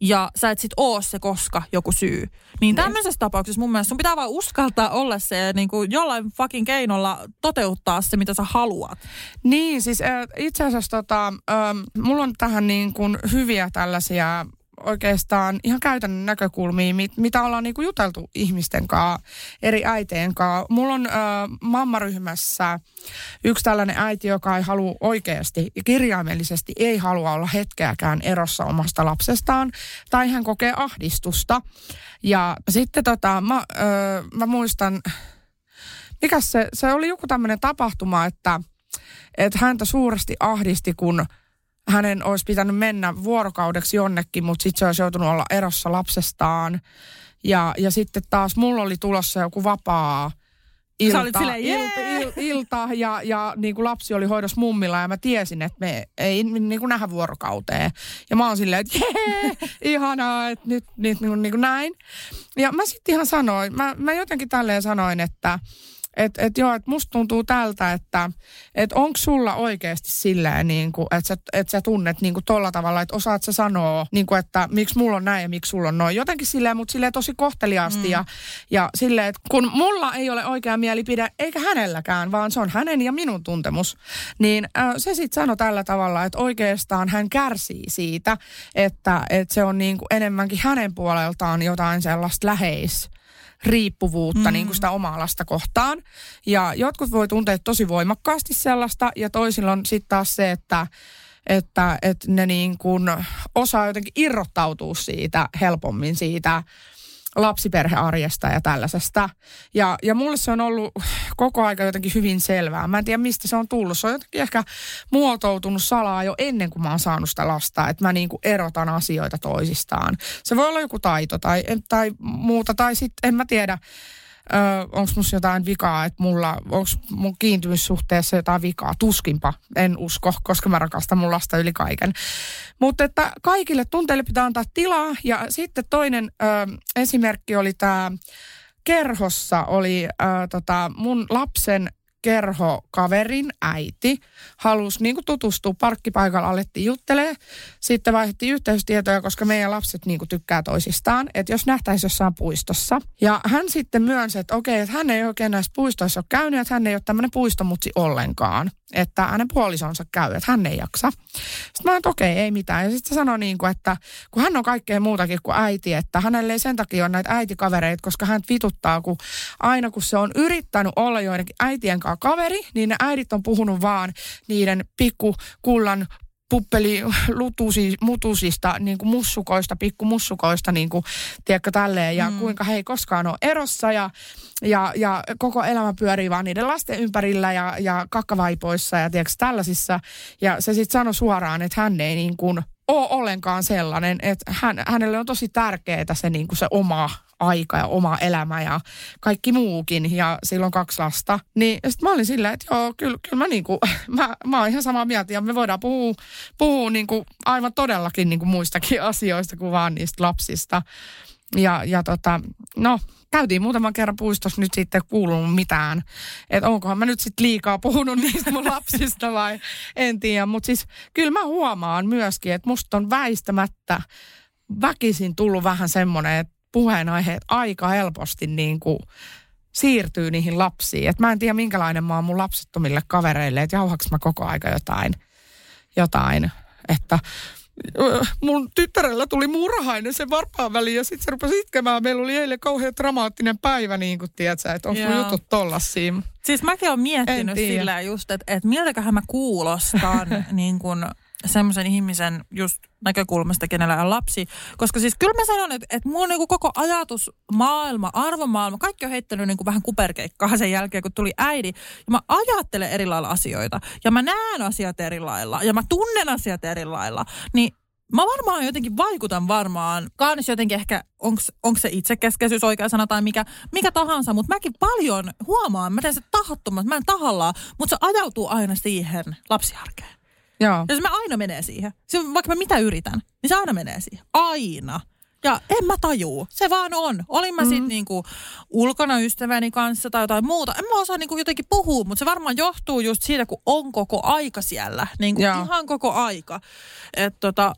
ja sä et sit oo se koska joku syy. Niin tämmöisessä tapauksessa mun mielestä sun pitää vaan uskaltaa olla se ja niin kuin jollain fucking keinolla toteuttaa se, mitä sä haluat. Niin, siis äh, itse asiassa tota, äh, mulla on tähän niin kuin hyviä tällaisia oikeastaan ihan käytännön näkökulmia, mit, mitä ollaan niinku juteltu ihmisten kanssa, eri äiteen kanssa. Mulla on ö, mammaryhmässä yksi tällainen äiti, joka ei halua oikeasti, kirjaimellisesti ei halua olla hetkeäkään erossa omasta lapsestaan, tai hän kokee ahdistusta. Ja sitten tota, mä, ö, mä muistan, mikä se, se oli joku tämmöinen tapahtuma, että, että häntä suuresti ahdisti, kun hänen olisi pitänyt mennä vuorokaudeksi jonnekin, mutta sitten se olisi joutunut olla erossa lapsestaan. Ja, ja sitten taas mulla oli tulossa joku vapaa ilta, silleen, ilta, il, ilta ja, ja niin kuin lapsi oli hoidossa mummilla ja mä tiesin, että me ei niin kuin nähdä vuorokauteen. Ja mä oon silleen, että jee, ihanaa, että nyt, nyt niin kuin, niin kuin näin. Ja mä sitten ihan sanoin, mä, mä jotenkin tälleen sanoin, että Että et joo, että musta tuntuu tältä, että et onko sulla oikeasti silleen, niin että sä, et sä tunnet niin tolla tavalla, että osaat sä sanoa, niin kuin, että miksi mulla on näin ja miksi sulla on noin. Jotenkin silleen, mutta silleen tosi kohteliaasti mm. ja, ja silleen, että kun mulla ei ole oikea mielipide, eikä hänelläkään, vaan se on hänen ja minun tuntemus, niin äh, se sitten sanoi tällä tavalla, että oikeastaan hän kärsii siitä, että, että se on niin kuin enemmänkin hänen puoleltaan jotain sellaista läheis riippuvuutta mm. niin kuin sitä omaa lasta kohtaan. Ja jotkut voi tuntea tosi voimakkaasti sellaista ja toisilla on sitten taas se, että että, että ne niin kuin osaa jotenkin irrottautua siitä helpommin siitä lapsiperhearjesta ja tällaisesta. Ja, ja mulle se on ollut koko aika jotenkin hyvin selvää. Mä en tiedä, mistä se on tullut. Se on jotenkin ehkä muotoutunut salaa jo ennen kuin mä oon saanut sitä lasta, että mä niin kuin erotan asioita toisistaan. Se voi olla joku taito tai, tai muuta, tai sitten en mä tiedä, onko musta jotain vikaa, että mulla, onko mun kiintymyssuhteessa jotain vikaa. Tuskinpa, en usko, koska mä rakastan mun lasta yli kaiken. Mutta että kaikille tunteille pitää antaa tilaa. Ja sitten toinen ö, esimerkki oli tämä kerhossa oli ö, tota, mun lapsen kerhokaverin äiti halusi niin tutustua parkkipaikalla, alettiin juttelee. Sitten vaihdettiin yhteystietoja, koska meidän lapset niin tykkää toisistaan. Että jos nähtäisiin jossain puistossa. Ja hän sitten myönsi, että okei, että hän ei oikein näissä puistoissa ole käynyt, että hän ei ole tämmöinen puistomutsi ollenkaan että hänen puolisonsa käy, että hän ei jaksa. Sitten mä että okei, ei mitään. Ja sitten sanoi niin kuin, että kun hän on kaikkea muutakin kuin äiti, että hänelle ei sen takia ole näitä äitikavereita, koska hän vituttaa, kun aina kun se on yrittänyt olla joidenkin äitien kanssa kaveri, niin ne äidit on puhunut vaan niiden pikku kullan puppeli lutusi, mutusista, niin kuin mussukoista, pikkumussukoista, niin kuin, tiedätkö, tälleen, ja mm. kuinka he ei koskaan ole erossa, ja, ja, ja koko elämä pyörii vaan niiden lasten ympärillä, ja, ja kakkavaipoissa, ja tiedätkö, tällaisissa, ja se sitten sanoi suoraan, että hän ei niin kuin ole ollenkaan sellainen, että hän, hänelle on tosi tärkeää se, niin kuin se oma aika ja oma elämä ja kaikki muukin ja silloin kaksi lasta. Niin sitten mä olin silleen, että joo, kyllä, kyllä mä, niinku, mä, mä oon ihan samaa mieltä ja me voidaan puhua, puhua niinku aivan todellakin niinku muistakin asioista kuin vaan niistä lapsista. Ja, ja tota, no, käytiin muutaman kerran puistossa nyt sitten kuulunut mitään. Että onkohan mä nyt sitten liikaa puhunut niistä mun lapsista vai en tiedä. Mutta siis kyllä mä huomaan myöskin, että musta on väistämättä väkisin tullut vähän semmoinen, että puheenaiheet aika helposti niin kuin siirtyy niihin lapsiin. Et mä en tiedä, minkälainen mä oon mun lapsettomille kavereille, että jauhaks mä koko aika jotain, jotain että mun tyttärellä tuli murhainen sen varpaan väliin ja sitten se rupesi itkemään. Meillä oli eilen kauhean dramaattinen päivä, niin kuin tiedät sä, että onko jutut tollasia. Siis mäkin olen miettinyt sillä just, että, että miltäköhän mä kuulostan niin kuin semmoisen ihmisen just näkökulmasta, kenellä on lapsi. Koska siis kyllä mä sanon, että, että mun niin koko ajatusmaailma, arvomaailma, kaikki on heittänyt kuin vähän kuperkeikkaa sen jälkeen, kun tuli äidi. Ja mä ajattelen eri lailla asioita. Ja mä näen asiat eri lailla. Ja mä tunnen asiat eri lailla. Niin Mä varmaan jotenkin vaikutan varmaan, kaanis jotenkin ehkä, onko se itsekeskeisyys oikea sana tai mikä, mikä tahansa, mutta mäkin paljon huomaan, mä teen se tahattomasti, mä en tahallaa, mutta se ajautuu aina siihen lapsiarkeen. Joo. Ja se mä aina menee siihen. Se, vaikka mä mitä yritän, niin se aina menee siihen. Aina. Ja en mä tajuu. Se vaan on. Olin mä mm-hmm. sitten niinku ulkona ystäväni kanssa tai jotain muuta. En mä osaa niinku jotenkin puhua, mutta se varmaan johtuu just siitä, kun on koko aika siellä. Niinku ihan koko aika. Et tota,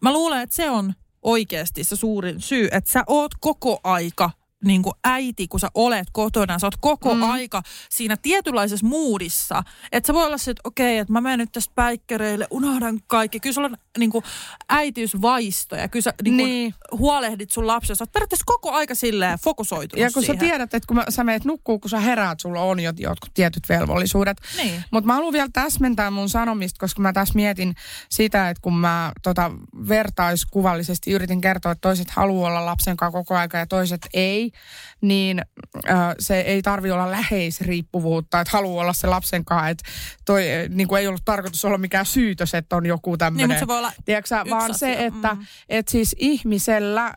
mä luulen, että se on oikeasti se suurin syy, että sä oot koko aika niin kuin äiti, kun sä olet kotona, sä oot koko mm. aika siinä tietynlaisessa muudissa. Että sä voi olla se, että okei, että mä menen nyt tästä päikkereille, unohdan kaikki. Kyllä sulla on niin kuin äitiysvaisto ja kyllä sä niin kuin niin. huolehdit sun lapsesta. Sä oot periaatteessa koko aika silleen fokusoitunut Ja kun siihen. sä tiedät, että kun sä meet nukkuu, kun sä heräät, sulla on jo jotkut tietyt velvollisuudet. Niin. Mutta mä haluan vielä täsmentää mun sanomista, koska mä tässä mietin sitä, että kun mä tota, vertaiskuvallisesti yritin kertoa, että toiset haluaa olla lapsen kanssa koko aika ja toiset ei, niin äh, se ei tarvi olla läheisriippuvuutta, että haluaa olla se lapsen kanssa, että toi niin kuin ei ollut tarkoitus olla mikään syytös, että on joku tämmöinen. Niin, se voi olla tiedätkö, vaan asia. se, että mm. et siis ihmisellä, äh,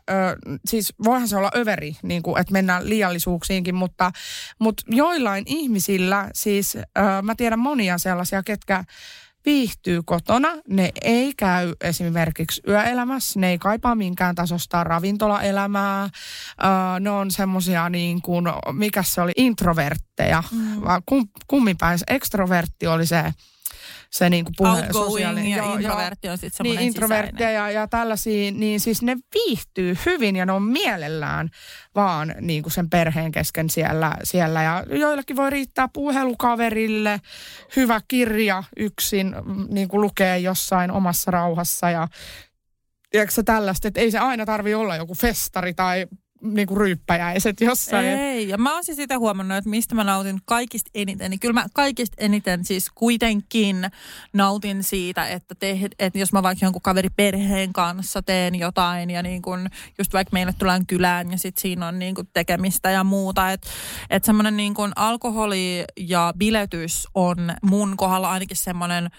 siis voihan se olla överi, niin kuin, että mennään liiallisuuksiinkin, mutta, mutta joillain ihmisillä, siis äh, mä tiedän monia sellaisia, ketkä viihtyy kotona, ne ei käy esimerkiksi yöelämässä, ne ei kaipaa minkään tasosta ravintolaelämää, uh, ne on semmoisia niin kuin, mikä se oli, introvertteja, mm. kum, kumminpäin extrovertti oli se se niin kuin puhe, Outgoing ja joo, introvertti on sitten semmoinen Niin, introvertti ja, ja tällaisia, niin siis ne viihtyy hyvin ja ne on mielellään vaan niin kuin sen perheen kesken siellä, siellä. Ja joillakin voi riittää puhelukaverille, hyvä kirja yksin niin kuin lukee jossain omassa rauhassa ja tiedätkö tällaista, että ei se aina tarvi olla joku festari tai niinku ryyppäjäiset jossain. Ei, ja mä oon siis sitä huomannut, että mistä mä nautin kaikista eniten. Niin kyllä mä kaikista eniten siis kuitenkin nautin siitä, että, te, että jos mä vaikka jonkun kaveri perheen kanssa teen jotain ja niin kun just vaikka meille tullaan kylään ja sit siinä on niin kun tekemistä ja muuta. Että et semmoinen niin kun alkoholi ja biletys on mun kohdalla ainakin semmoinen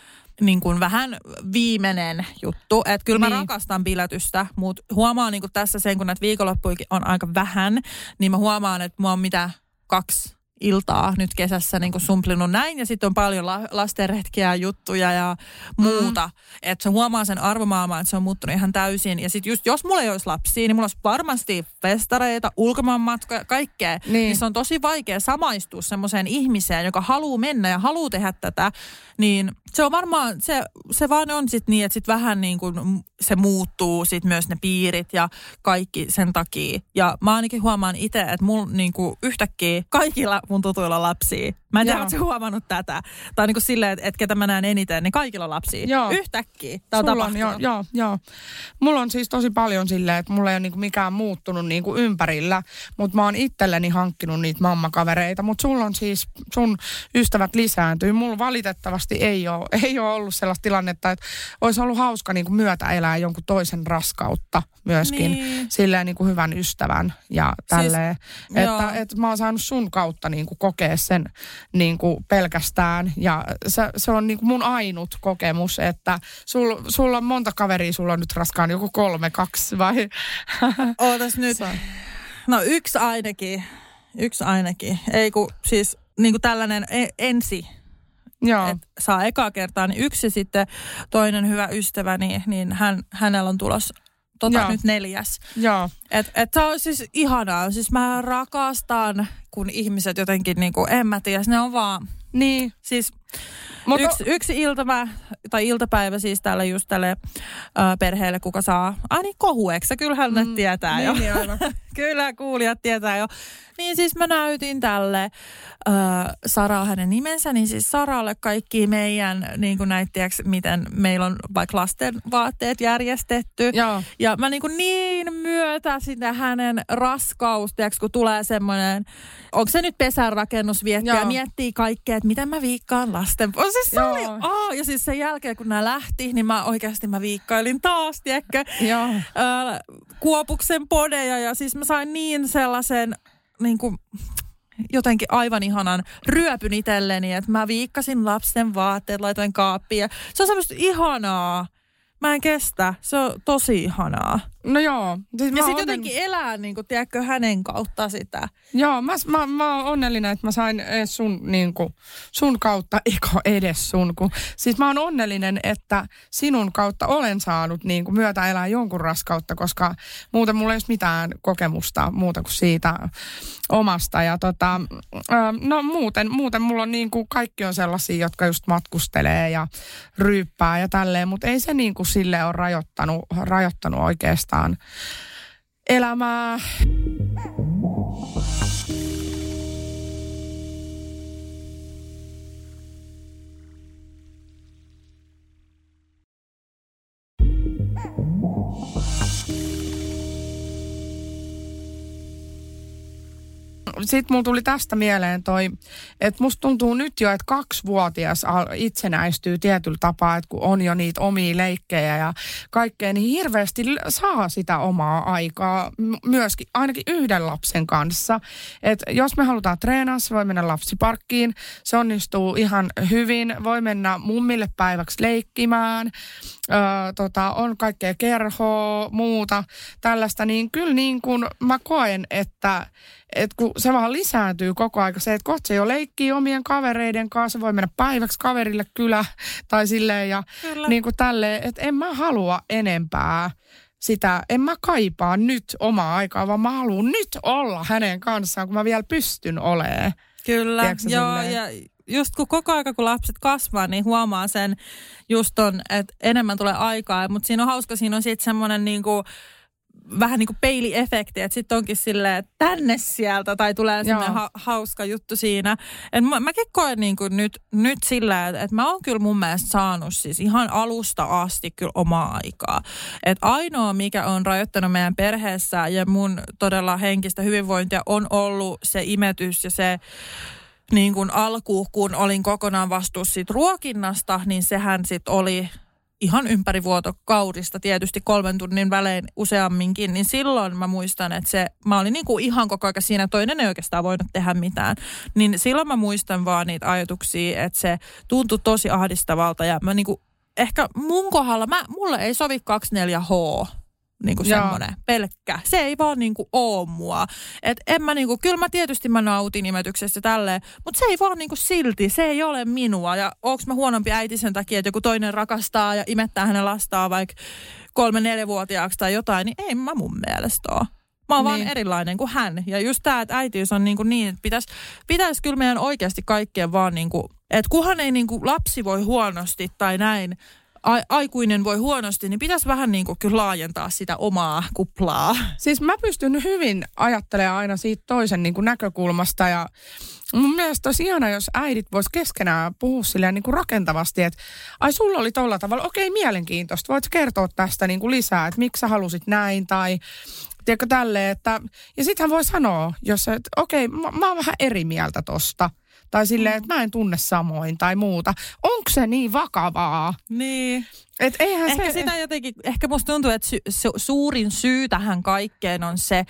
niin kuin vähän viimeinen juttu. Että kyllä mä niin. rakastan biletystä, mutta huomaan niin kuin tässä sen, kun näitä viikonloppuikin on aika vähän, niin mä huomaan, että mua on mitä kaksi iltaa nyt kesässä niin kuin sumplinut näin. Ja sitten on paljon la- lastenretkiä, juttuja ja muuta. Mm. Että se huomaa sen arvomaailman, että se on muuttunut ihan täysin. Ja sitten just jos mulla ei olisi lapsia, niin mulla olisi varmasti festareita, ulkomaanmatkoja, kaikkea. Niin. niin se on tosi vaikea samaistua semmoiseen ihmiseen, joka haluaa mennä ja haluaa tehdä tätä. Niin se on varmaan, se, se vaan on sitten niin, että sitten vähän niin kuin se muuttuu sitten myös ne piirit ja kaikki sen takia. Ja mä ainakin huomaan itse, että mulla niin kuin yhtäkkiä kaikilla mun tutuilla lapsia. Mä en tiedä, ootko huomannut tätä. Tai niin kuin silleen, että, että ketä mä näen eniten, niin kaikilla lapsia. Joo. Yhtäkkiä. Tämä on Sulla on, joo, joo, joo. Mulla on siis tosi paljon silleen, että mulla ei ole niin kuin mikään muuttunut niin kuin ympärillä, mutta mä oon itselleni hankkinut niitä mammakavereita. Mutta sulla on siis, sun ystävät lisääntyy. Mulla valitettavasti ei ole, ei ole ollut sellaista tilannetta, että olisi ollut hauska niin kuin myötä elää jonkun toisen raskautta myöskin. Niin. Silleen niin kuin hyvän ystävän ja tälleen. Siis, että, että mä oon saanut sun kautta niin kuin kokea sen niin kuin pelkästään. Ja se, se on niin kuin mun ainut kokemus, että sul, sulla on monta kaveria, sulla on nyt raskaan joku kolme, kaksi vai? Ootas nyt. No yksi ainakin. Yksi ainakin. Ei kun siis niin kuin tällainen e- ensi Joo. Et saa ekaa kertaa, niin yksi sitten toinen hyvä ystäväni, niin, niin hän, hänellä on tulos tota Joo. nyt neljäs. Joo. Et, et se on siis ihanaa. Siis mä rakastan, kun ihmiset jotenkin, niin kuin, en mä tiedä, ne on vaan... Niin. Siis mutta... Yksi, yksi iltava, tai iltapäivä siis tälle just tälle ö, perheelle, kuka saa, ah niin kohueksi, kyllähän mm, ne tietää niin, jo. Niin. Kyllä kuulijat tietää jo. Niin siis mä näytin tälle Sara hänen nimensä, niin siis Saralle kaikki meidän, niin kuin näit, tiiäks, miten meillä on vaikka lasten vaatteet järjestetty. Joo. Ja mä niin, kuin niin myötä sitä hänen raskaus, tiiäks, kun tulee semmoinen, onko se nyt pesänrakennus viettää ja miettii kaikkea, että miten mä viikkaan lasten siis se Joo. oli, oh, ja siis sen jälkeen kun nämä lähti, niin mä oikeasti mä viikkailin taas, tiedätkö, Joo. Äh, Kuopuksen podeja ja siis mä sain niin sellaisen niin kuin, jotenkin aivan ihanan ryöpyn itselleni, että mä viikkasin lapsen vaatteet, laitoin kaappiin se on semmoista ihanaa. Mä en kestä. Se on tosi ihanaa. No joo. Siis ja sitten jotenkin elää, niin kuin, tiedätkö, hänen kautta sitä. Joo, mä, mä, mä oon onnellinen, että mä sain sun, niin kuin, sun kautta, eikö edes sun, kun, siis mä oon onnellinen, että sinun kautta olen saanut niin kuin, myötä elää jonkun raskautta, koska muuten mulla ei ole mitään kokemusta muuta kuin siitä omasta. Ja tota, no muuten, muuten mulla on niin kuin, kaikki on sellaisia, jotka just matkustelee ja ryyppää ja tälleen, mutta ei se niin kuin sille ole rajoittanut, rajoittanut oikeastaan oikeastaan elämää. Sitten mulla tuli tästä mieleen toi, että musta tuntuu nyt jo, että kaksivuotias itsenäistyy tietyllä tapaa, että kun on jo niitä omia leikkejä ja kaikkea, niin hirveästi saa sitä omaa aikaa myöskin, ainakin yhden lapsen kanssa. Että jos me halutaan treenaa, se voi mennä lapsiparkkiin, se onnistuu ihan hyvin, voi mennä mummille päiväksi leikkimään, öö, tota, on kaikkea kerhoa, muuta tällaista, niin kyllä niin kuin mä koen, että että kun se vaan lisääntyy koko aika. Se, että kohta se jo leikkii omien kavereiden kanssa, voi mennä päiväksi kaverille kylä tai silleen ja Kyllä. niin kuin tälleen, että en mä halua enempää sitä, en mä kaipaa nyt omaa aikaa, vaan mä haluan nyt olla hänen kanssaan, kun mä vielä pystyn olemaan. Kyllä, Tiedätkö joo, silleen? ja just kun koko aika kun lapset kasvaa, niin huomaa sen just ton, että enemmän tulee aikaa, mutta siinä on hauska, siinä on sitten semmoinen niinku, vähän niin kuin peiliefekti, että sitten onkin silleen, että tänne sieltä, tai tulee semmoinen ha- hauska juttu siinä. Et mä, mäkin koen niin kuin nyt, nyt sillä, että, että mä oon kyllä mun mielestä saanut siis ihan alusta asti kyllä omaa aikaa. Et ainoa, mikä on rajoittanut meidän perheessä ja mun todella henkistä hyvinvointia on ollut se imetys ja se niin kuin alku, kun olin kokonaan vastuussa siitä ruokinnasta, niin sehän sitten oli ihan ympärivuotokaudista tietysti kolmen tunnin välein useamminkin, niin silloin mä muistan, että se, mä olin niin kuin ihan koko ajan siinä, toinen ei oikeastaan voinut tehdä mitään. Niin silloin mä muistan vaan niitä ajatuksia, että se tuntui tosi ahdistavalta ja mä niin kuin, ehkä mun kohdalla, mä, mulle ei sovi 24H niin kuin semmoinen pelkkä. Se ei vaan niin kuin oo mua. Et en mä niinku, kyllä mä tietysti mä nautin imetyksestä tälleen, mutta se ei vaan niinku silti, se ei ole minua. Ja onks mä huonompi äiti sen takia, että joku toinen rakastaa ja imettää hänen lastaan vaikka kolme neljävuotiaaksi tai jotain, niin ei mä mun mielestä ole. Mä oon niin. vaan Niin. erilainen kuin hän. Ja just tää, että äitiys on niinku niin, että pitäisi pitäis kyllä meidän oikeasti kaikkien vaan niinku, että kunhan ei niinku lapsi voi huonosti tai näin, a, aikuinen voi huonosti, niin pitäisi vähän niin kuin kyllä laajentaa sitä omaa kuplaa. Siis mä pystyn hyvin ajattelemaan aina siitä toisen niin kuin näkökulmasta ja mun mielestä olisi ihana, jos äidit vois keskenään puhua silleen niin kuin rakentavasti, että ai sulla oli tolla tavalla, okei mielenkiintoista, voit kertoa tästä niin kuin lisää, että miksi sä halusit näin tai tiedätkö tälleen, että ja sitten hän voi sanoa, jos että okei, mä, mä oon vähän eri mieltä tosta. Tai silleen, että mä en tunne samoin tai muuta. Onko se niin vakavaa? Niin. Et eihän Ehkä se... sitä jotenkin, ehkä musta tuntuu, että sy, su, suurin syy tähän kaikkeen on se,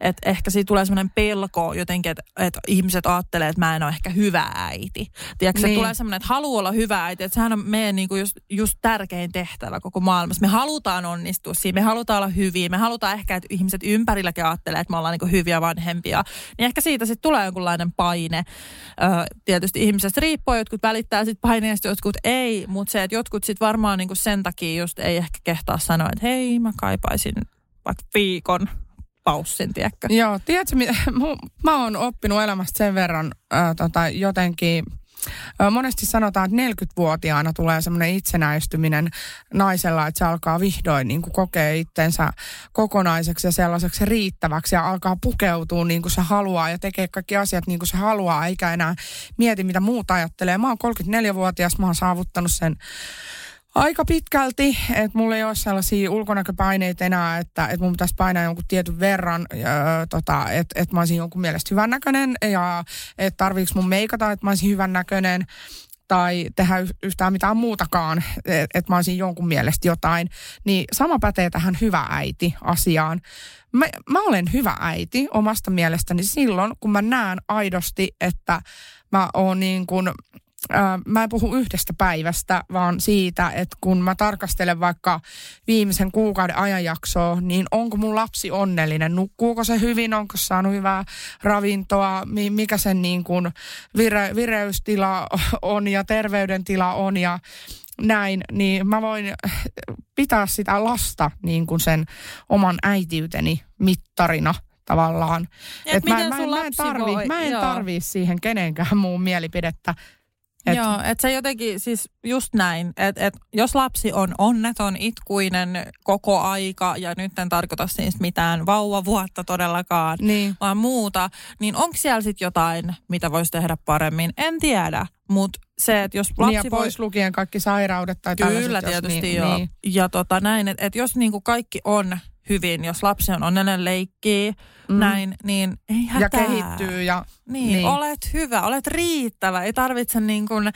että ehkä siitä tulee semmoinen pelko jotenkin, että, että ihmiset ajattelee, että mä en ole ehkä hyvä äiti. Tiedätkö, niin. Niin. tulee semmoinen, että haluaa olla hyvä äiti, että sehän on meidän niinku just, just tärkein tehtävä koko maailmassa. Me halutaan onnistua siinä, me halutaan olla hyviä, me halutaan ehkä, että ihmiset ympärilläkin ajattelee, että me ollaan niinku hyviä vanhempia. Niin ehkä siitä sitten tulee jonkunlainen paine. Ö, tietysti ihmisestä riippuu, jotkut välittää sitten paineesta, jotkut ei, mutta se, että jotkut sitten varmaan niinku sen takia just ei ehkä kehtaa sanoa, että hei, mä kaipaisin vaikka viikon paussin, tiedätkö? Joo, tiedätkö, mu- mä oon oppinut elämästä sen verran äh, tota, jotenkin, monesti sanotaan, että 40-vuotiaana tulee semmoinen itsenäistyminen naisella, että se alkaa vihdoin niin kuin kokea itsensä kokonaiseksi ja sellaiseksi riittäväksi ja alkaa pukeutua niin kuin se haluaa ja tekee kaikki asiat niin kuin se haluaa, eikä enää mieti, mitä muut ajattelee. Mä oon 34-vuotias, mä oon saavuttanut sen aika pitkälti, että mulla ei ole sellaisia ulkonäköpaineita enää, että, että mun pitäisi painaa jonkun tietyn verran, tota, että, että mä olisin jonkun mielestä hyvännäköinen ja että tarviiko mun meikata, että mä olisin hyvännäköinen tai tehdä yhtään mitään muutakaan, että et mä olisin jonkun mielestä jotain, niin sama pätee tähän hyvä äiti asiaan. Mä, mä olen hyvä äiti omasta mielestäni silloin, kun mä näen aidosti, että mä oon niin kuin, mä en puhu yhdestä päivästä, vaan siitä, että kun mä tarkastelen vaikka viimeisen kuukauden ajanjaksoa, niin onko mun lapsi onnellinen? Nukkuuko se hyvin? Onko saanut hyvää ravintoa? Mi- mikä sen niin kuin vire- vireystila on ja terveydentila on ja näin, niin mä voin pitää sitä lasta niin kuin sen oman äitiyteni mittarina tavallaan. Et miten mä, mä, mä en tarvii, voi- mä en tarvii siihen kenenkään muun mielipidettä. Et- Joo, että se jotenkin siis just näin, että et jos lapsi on onneton, itkuinen koko aika ja nyt en tarkoita siis mitään vauvavuotta todellakaan, Niin. vaan muuta, niin onko siellä sitten jotain, mitä voisi tehdä paremmin? En tiedä, mutta se, että jos Niin lapsi ja voi... pois lukien kaikki sairaudet tai Kyllä tällaiset, jos tietysti niin, joo. Niin. Ja tota näin, että et jos niinku kaikki on hyvin, jos lapsi on onnellinen leikkii, mm. näin, niin ei hätää. Ja kehittyy ja Niin, Niin. olet hyvä, olet riittävä, ei tarvitse niin kuin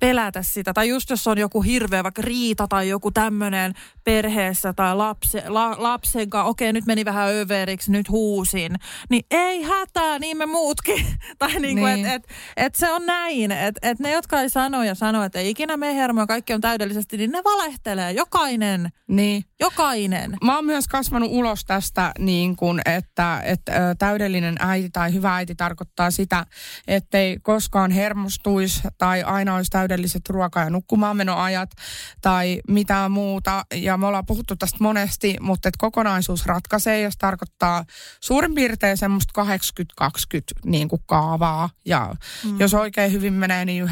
pelätä sitä. Tai just jos on joku hirveä vaikka riita tai joku tämmöinen perheessä tai lapse, la, lapsen kanssa, okei nyt meni vähän överiksi, nyt huusin, niin ei hätää, niin me muutkin. tai niin kuin, Niin. että et, et se on näin, että et ne, jotka ei sano ja sano, että ei ikinä mene hermoja, kaikki on täydellisesti, niin ne valehtelee, jokainen, niin. jokainen. Mä oon myös kasvanut ulos tästä niin kuin, että, että täydellinen äiti tai hyvä äiti tarkoittaa sitä, ettei koskaan hermostuisi tai aina olisi täydelliset ruoka- ja nukkumaanmenoajat tai mitään muuta. Ja me ollaan puhuttu tästä monesti, mutta että kokonaisuus ratkaisee, jos tarkoittaa suurin piirtein semmoista 80-20 niin kuin kaavaa. Ja mm. jos oikein hyvin menee, niin 90-10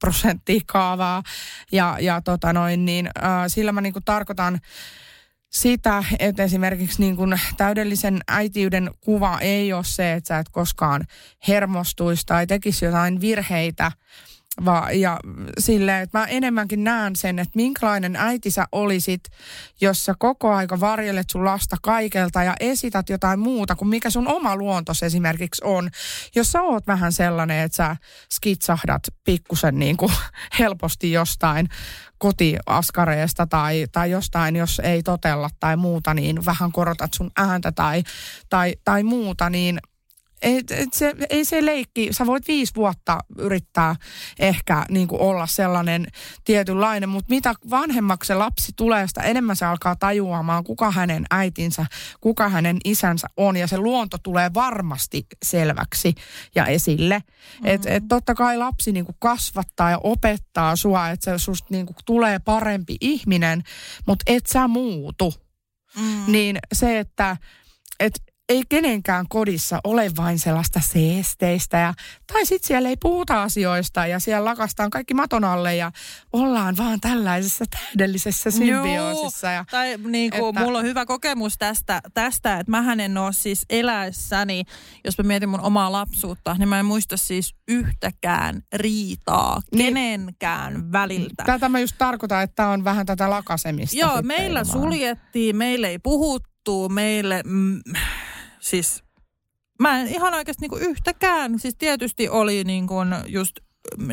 prosenttia kaavaa. Ja, ja tota noin, niin, äh, sillä mä niin tarkoitan sitä, että esimerkiksi niin kuin täydellisen äitiyden kuva ei ole se, että sä et koskaan hermostuisi tai tekisi jotain virheitä, Va, ja silleen, että mä enemmänkin näen sen, että minkälainen äiti sä olisit, jos sä koko aika varjelet sun lasta kaikelta ja esität jotain muuta kuin mikä sun oma luontos esimerkiksi on. Jos sä oot vähän sellainen, että sä skitsahdat pikkusen niin kuin helposti jostain kotiaskareesta tai, tai jostain, jos ei totella tai muuta, niin vähän korotat sun ääntä tai, tai, tai muuta, niin – et, et se, ei se leikki, sä voit viisi vuotta yrittää ehkä niin kuin olla sellainen tietynlainen, mutta mitä vanhemmaksi se lapsi tulee, sitä enemmän se alkaa tajuamaan, kuka hänen äitinsä, kuka hänen isänsä on. Ja se luonto tulee varmasti selväksi ja esille. Mm-hmm. Että et totta kai lapsi niin kuin kasvattaa ja opettaa sua, että se susta niin kuin tulee parempi ihminen, mutta et sä muutu. Mm. Niin se, että et ei kenenkään kodissa ole vain sellaista seesteistä. Ja, tai sitten siellä ei puhuta asioista ja siellä lakastaan kaikki maton alle ja ollaan vaan tällaisessa täydellisessä symbioosissa. Ja, tai niin kuin, että, mulla on hyvä kokemus tästä, tästä, että mä en ole siis eläessäni, jos mä mietin mun omaa lapsuutta, niin mä en muista siis yhtäkään riitaa niin, kenenkään väliltä. Tätä mä just tarkoitan, että on vähän tätä lakasemista. Joo, meillä ilmaan. suljettiin, meille ei puhuttu, meille... Mm, siis mä en ihan oikeasti niinku yhtäkään, siis tietysti oli niinku just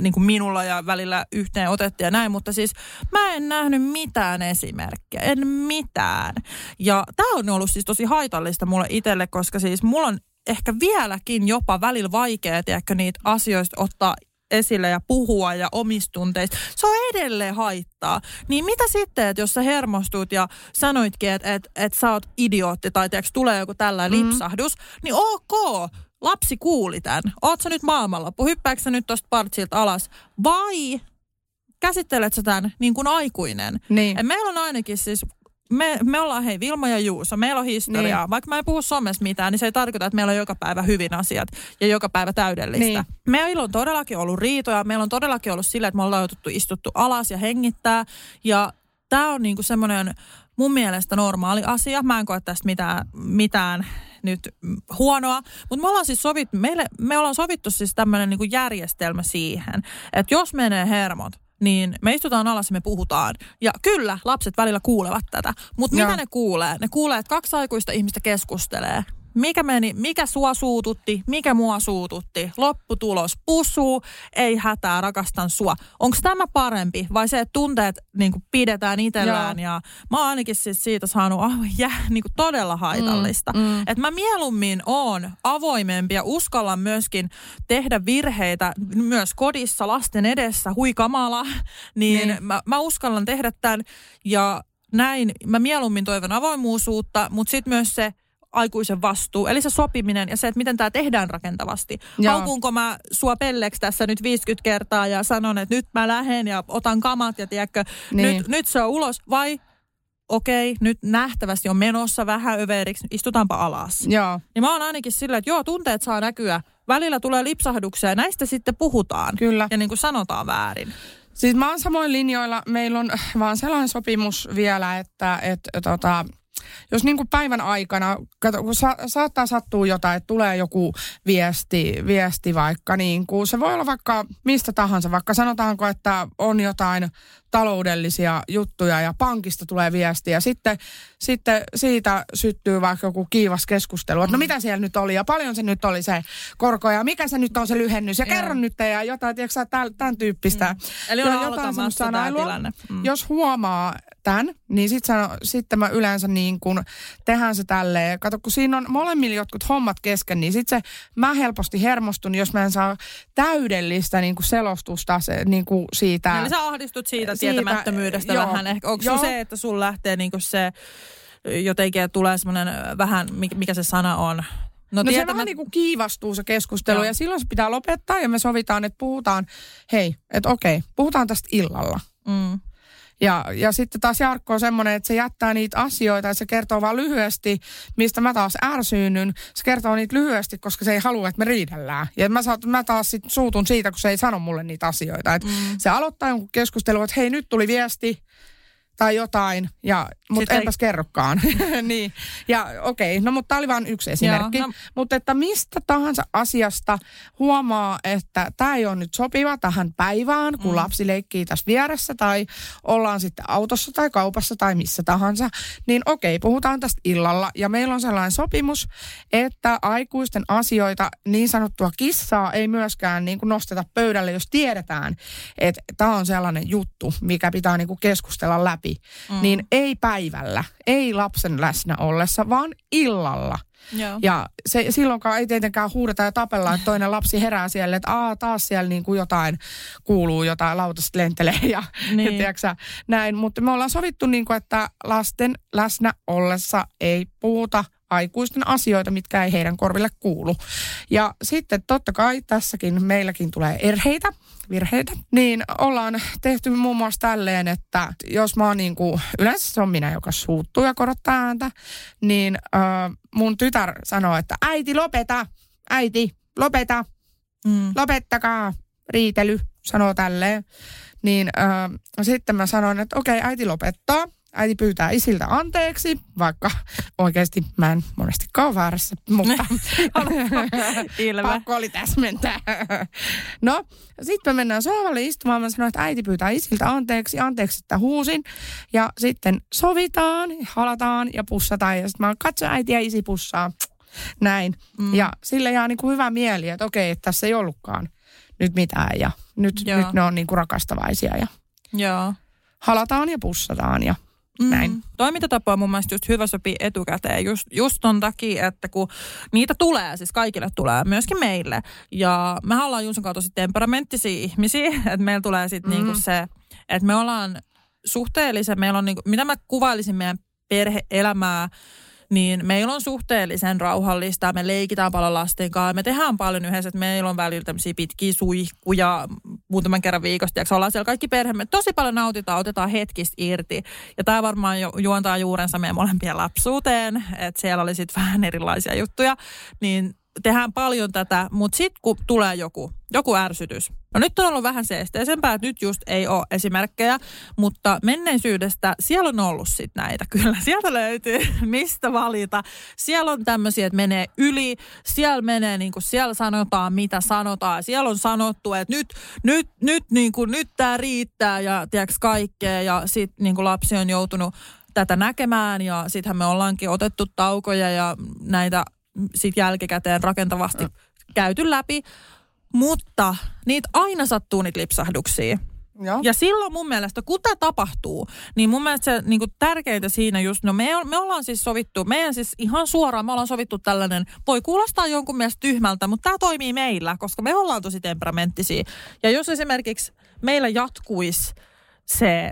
niin kuin minulla ja välillä yhteen otettiin ja näin, mutta siis mä en nähnyt mitään esimerkkiä, en mitään. Ja tämä on ollut siis tosi haitallista mulle itselle, koska siis mulla on ehkä vieläkin jopa välillä vaikea, tiedätkö, niitä asioista ottaa esille ja puhua ja omistunteista, se on edelleen haittaa. Niin mitä sitten, että jos sä hermostut ja sanoitkin, että et, et sä oot idiootti tai tiiäks, tulee joku tällainen mm. lipsahdus, niin ok, lapsi kuuli tämän. Oot sä nyt maailmanloppu, hyppääkö sä nyt tosta partsilta alas vai käsittelet sä tämän niin kuin aikuinen? Niin. Et meillä on ainakin siis me, me ollaan hei Vilma ja Juuso, meillä on historiaa. Niin. Vaikka mä en puhu somessa mitään, niin se ei tarkoita, että meillä on joka päivä hyvin asiat ja joka päivä täydellistä. Niin. Meillä on todellakin ollut riitoja, meillä on todellakin ollut sillä, että me ollaan joututtu istuttu alas ja hengittää. Ja tämä on niinku semmoinen mun mielestä normaali asia. Mä en koe tästä mitään, mitään nyt huonoa, mutta me ollaan siis sovittu, meille, me ollaan sovittu siis tämmöinen niinku järjestelmä siihen, että jos menee hermot, niin me istutaan alas ja me puhutaan. Ja kyllä, lapset välillä kuulevat tätä. Mutta mitä ne kuulee? Ne kuulee, että kaksi aikuista ihmistä keskustelee mikä meni, mikä sua suututti, mikä mua suututti. Lopputulos pusuu, ei hätää, rakastan sua. Onko tämä parempi vai se, että tunteet niin kuin pidetään itsellään? Ja mä oon ainakin siis siitä saanut oh, yeah, niin kuin todella haitallista. Mm, mm. Että mä mieluummin oon avoimempi ja uskallan myöskin tehdä virheitä myös kodissa lasten edessä, hui kamala. Niin, niin. Mä, mä uskallan tehdä tämän ja näin. Mä mieluummin toivon avoimuusuutta, mutta sitten myös se, aikuisen vastuu. Eli se sopiminen ja se, että miten tämä tehdään rakentavasti. Joo. Haukunko mä sua pelleksi tässä nyt 50 kertaa ja sanon, että nyt mä lähden ja otan kamat ja tiedätkö, niin. nyt, nyt se on ulos. Vai okei, nyt nähtävästi on menossa vähän överiksi, istutaanpa alas. Joo. Niin mä oon ainakin sillä, että joo, tunteet saa näkyä. Välillä tulee lipsahduksia ja näistä sitten puhutaan. Kyllä. Ja niin kuin sanotaan väärin. Siis mä oon samoin linjoilla. Meillä on vaan sellainen sopimus vielä, että, että tota, jos niin kuin päivän aikana, kato, kun sa, saattaa sattua jotain, että tulee joku viesti, viesti vaikka, niin kuin, se voi olla vaikka mistä tahansa, vaikka sanotaanko, että on jotain taloudellisia juttuja ja pankista tulee viestiä. Sitten, sitten siitä syttyy vaikka joku kiivas keskustelu, että no mm. mitä siellä nyt oli ja paljon se nyt oli se korko ja mikä se nyt on se lyhennys ja yeah. kerro nyt ja jotain, tiedätkö tämän, tyyppistä. Mm. Eli on jotain sanailua. Tilanne. Mm. Jos huomaa tämän, niin sitten sit mä yleensä niin kuin tehdään se tälleen. Kato, kun siinä on molemmilla jotkut hommat kesken, niin sitten se mä helposti hermostun, jos mä en saa täydellistä niin kuin selostusta se, niin kuin siitä. Eli sä ahdistut siitä tietämättömyydestä siitä, vähän. Ehkä onko se, että sun lähtee niinku se jotenkin tulee semmoinen vähän, mi- mikä se sana on, No, no se vähän niin kuin kiivastuu se keskustelu Joo. ja silloin se pitää lopettaa ja me sovitaan, että puhutaan, hei, että okei, puhutaan tästä illalla. Mm. Ja, ja sitten taas Jarkko on semmoinen, että se jättää niitä asioita ja se kertoo vaan lyhyesti, mistä mä taas ärsyynyn. Se kertoo niitä lyhyesti, koska se ei halua, että me riidellään. Ja mä, saat, mä taas sit suutun siitä, kun se ei sano mulle niitä asioita. Et mm. Se aloittaa jonkun keskustelun, että hei nyt tuli viesti, tai jotain, ja, mutta enpäs ei... kerrokaan. niin. Ja okei, okay, no mutta tämä oli vain yksi esimerkki. Joo, no. Mutta että mistä tahansa asiasta huomaa, että tämä ei ole nyt sopiva tähän päivään, kun mm. lapsi leikkii tässä vieressä tai ollaan sitten autossa tai kaupassa tai missä tahansa, niin okei, okay, puhutaan tästä illalla. Ja meillä on sellainen sopimus, että aikuisten asioita, niin sanottua kissaa, ei myöskään niin kuin nosteta pöydälle, jos tiedetään, että tämä on sellainen juttu, mikä pitää niin kuin keskustella läpi läpi, mm. niin ei päivällä, ei lapsen läsnä ollessa, vaan illalla. Joo. Ja se, silloinkaan ei tietenkään huudeta ja tapella, että toinen lapsi herää siellä, että Aa, taas siellä niin kuin jotain kuuluu, jotain lautasta lentelee ja, niin. ja tiiäksä, näin. Mutta me ollaan sovittu, niin kuin, että lasten läsnä ollessa ei puhuta aikuisten asioita, mitkä ei heidän korville kuulu. Ja sitten totta kai tässäkin meilläkin tulee erheitä, virheitä, niin ollaan tehty muun muassa tälleen, että jos mä oon niin kuin, yleensä se on minä, joka suuttuu ja korottaa ääntä, niin äh, mun tytär sanoo, että äiti lopeta, äiti lopeta, mm. lopettakaa riitely, sanoo tälleen. Niin äh, sitten mä sanon, että okei, okay, äiti lopettaa äiti pyytää isiltä anteeksi, vaikka oikeasti mä en monesti ole väärässä, mutta pakko oli täsmentää. no, sitten me mennään sohvalle istumaan. Mä sanoin, että äiti pyytää isiltä anteeksi, anteeksi, että huusin. Ja sitten sovitaan, halataan ja pussataan. Ja sitten mä katso äiti ja isi pussaa. Näin. Mm. Ja sille jää niin kuin hyvä mieli, että okei, että tässä ei ollutkaan nyt mitään. Ja nyt, nyt ne on niin kuin rakastavaisia. Ja Joo. Halataan ja pussataan ja Mm. Näin. Toimintatapa on mun mielestä just hyvä sopii etukäteen just, just ton takia, että kun niitä tulee, siis kaikille tulee, myöskin meille. Ja me ollaan Juuson kautta tosi temperamenttisia ihmisiä, että meillä tulee sitten mm. niinku se, että me ollaan suhteellisen, meillä on niinku, mitä mä kuvailisin meidän perheelämää, niin meillä on suhteellisen rauhallista. Me leikitään paljon lasten kanssa. Me tehdään paljon yhdessä, että meillä on välillä tämmöisiä pitkiä suihkuja muutaman kerran viikosta. Ja ollaan siellä kaikki perhe. Tosi paljon nautitaan, otetaan hetkistä irti. Ja tämä varmaan juontaa juurensa meidän molempien lapsuuteen. Että siellä oli sitten vähän erilaisia juttuja. Niin tehdään paljon tätä, mutta sitten kun tulee joku, joku ärsytys. No nyt on ollut vähän seesteisempää, että nyt just ei ole esimerkkejä, mutta menneisyydestä siellä on ollut sitten näitä. Kyllä sieltä löytyy, mistä valita. Siellä on tämmöisiä, että menee yli, siellä menee niin kuin siellä sanotaan, mitä sanotaan. Siellä on sanottu, että nyt, nyt, nyt, niin kuin, nyt tämä riittää ja tiedätkö kaikkea ja sitten niin kuin lapsi on joutunut tätä näkemään ja sittenhän me ollaankin otettu taukoja ja näitä sit jälkikäteen rakentavasti mm. käyty läpi. Mutta niitä aina sattuu niitä lipsahduksia. Ja. ja silloin mun mielestä, kun tämä tapahtuu, niin mun mielestä se niin kuin tärkeintä siinä just, no me, me ollaan siis sovittu, meidän siis ihan suoraan, me ollaan sovittu tällainen, voi kuulostaa jonkun mielestä tyhmältä, mutta tämä toimii meillä, koska me ollaan tosi temperamenttisia. Ja jos esimerkiksi meillä jatkuisi se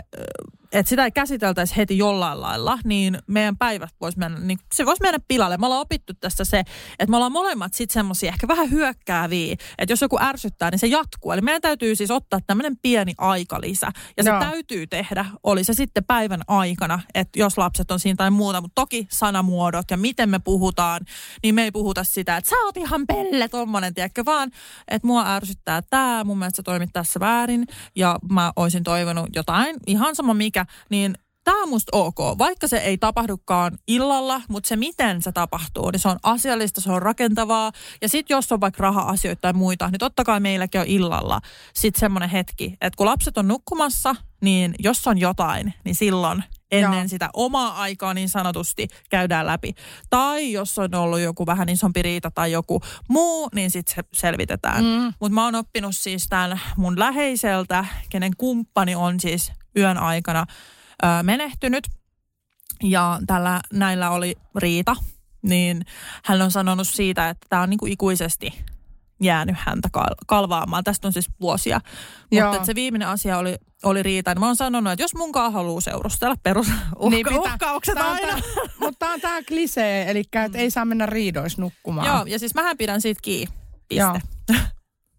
että sitä ei käsiteltäisi heti jollain lailla, niin meidän päivät voisi mennä, niin se voisi mennä pilalle. Me ollaan opittu tässä se, että me ollaan molemmat sitten semmoisia ehkä vähän hyökkääviä, että jos joku ärsyttää, niin se jatkuu. Eli meidän täytyy siis ottaa tämmöinen pieni aikalisä. Ja se no. täytyy tehdä, oli se sitten päivän aikana, että jos lapset on siinä tai muuta, mutta toki sanamuodot ja miten me puhutaan, niin me ei puhuta sitä, että sä oot ihan pelle, tommonen, tiedätkö, vaan että mua ärsyttää tämä, mun mielestä sä toimit tässä väärin ja mä olisin toivonut jotain, ihan sama mikä mikä, niin tämä on musta ok. Vaikka se ei tapahdukaan illalla, mutta se miten se tapahtuu, niin se on asiallista, se on rakentavaa. Ja sitten jos on vaikka raha-asioita tai muita, niin totta kai meilläkin on illalla sitten semmoinen hetki, että kun lapset on nukkumassa, niin jos on jotain, niin silloin ennen Joo. sitä omaa aikaa niin sanotusti käydään läpi. Tai jos on ollut joku vähän isompi riita tai joku muu, niin sitten se selvitetään. Mm. Mutta mä oon oppinut siis tämän mun läheiseltä, kenen kumppani on siis yön aikana ö, menehtynyt. Ja tällä, näillä oli riita, niin hän on sanonut siitä, että tämä on niinku ikuisesti jäänyt häntä kal- kalvaamaan. Tästä on siis vuosia. Joo. Mutta se viimeinen asia oli, oli riita. Niin mä oon sanonut, että jos munkaan haluaa seurustella perus uhka- Niin pitää- uhkaukset Tää on aina. tää- Mutta tämä on tämä klisee, eli että ei saa mennä riidois nukkumaan. Joo, ja siis mähän pidän siitä kiinni. Joo.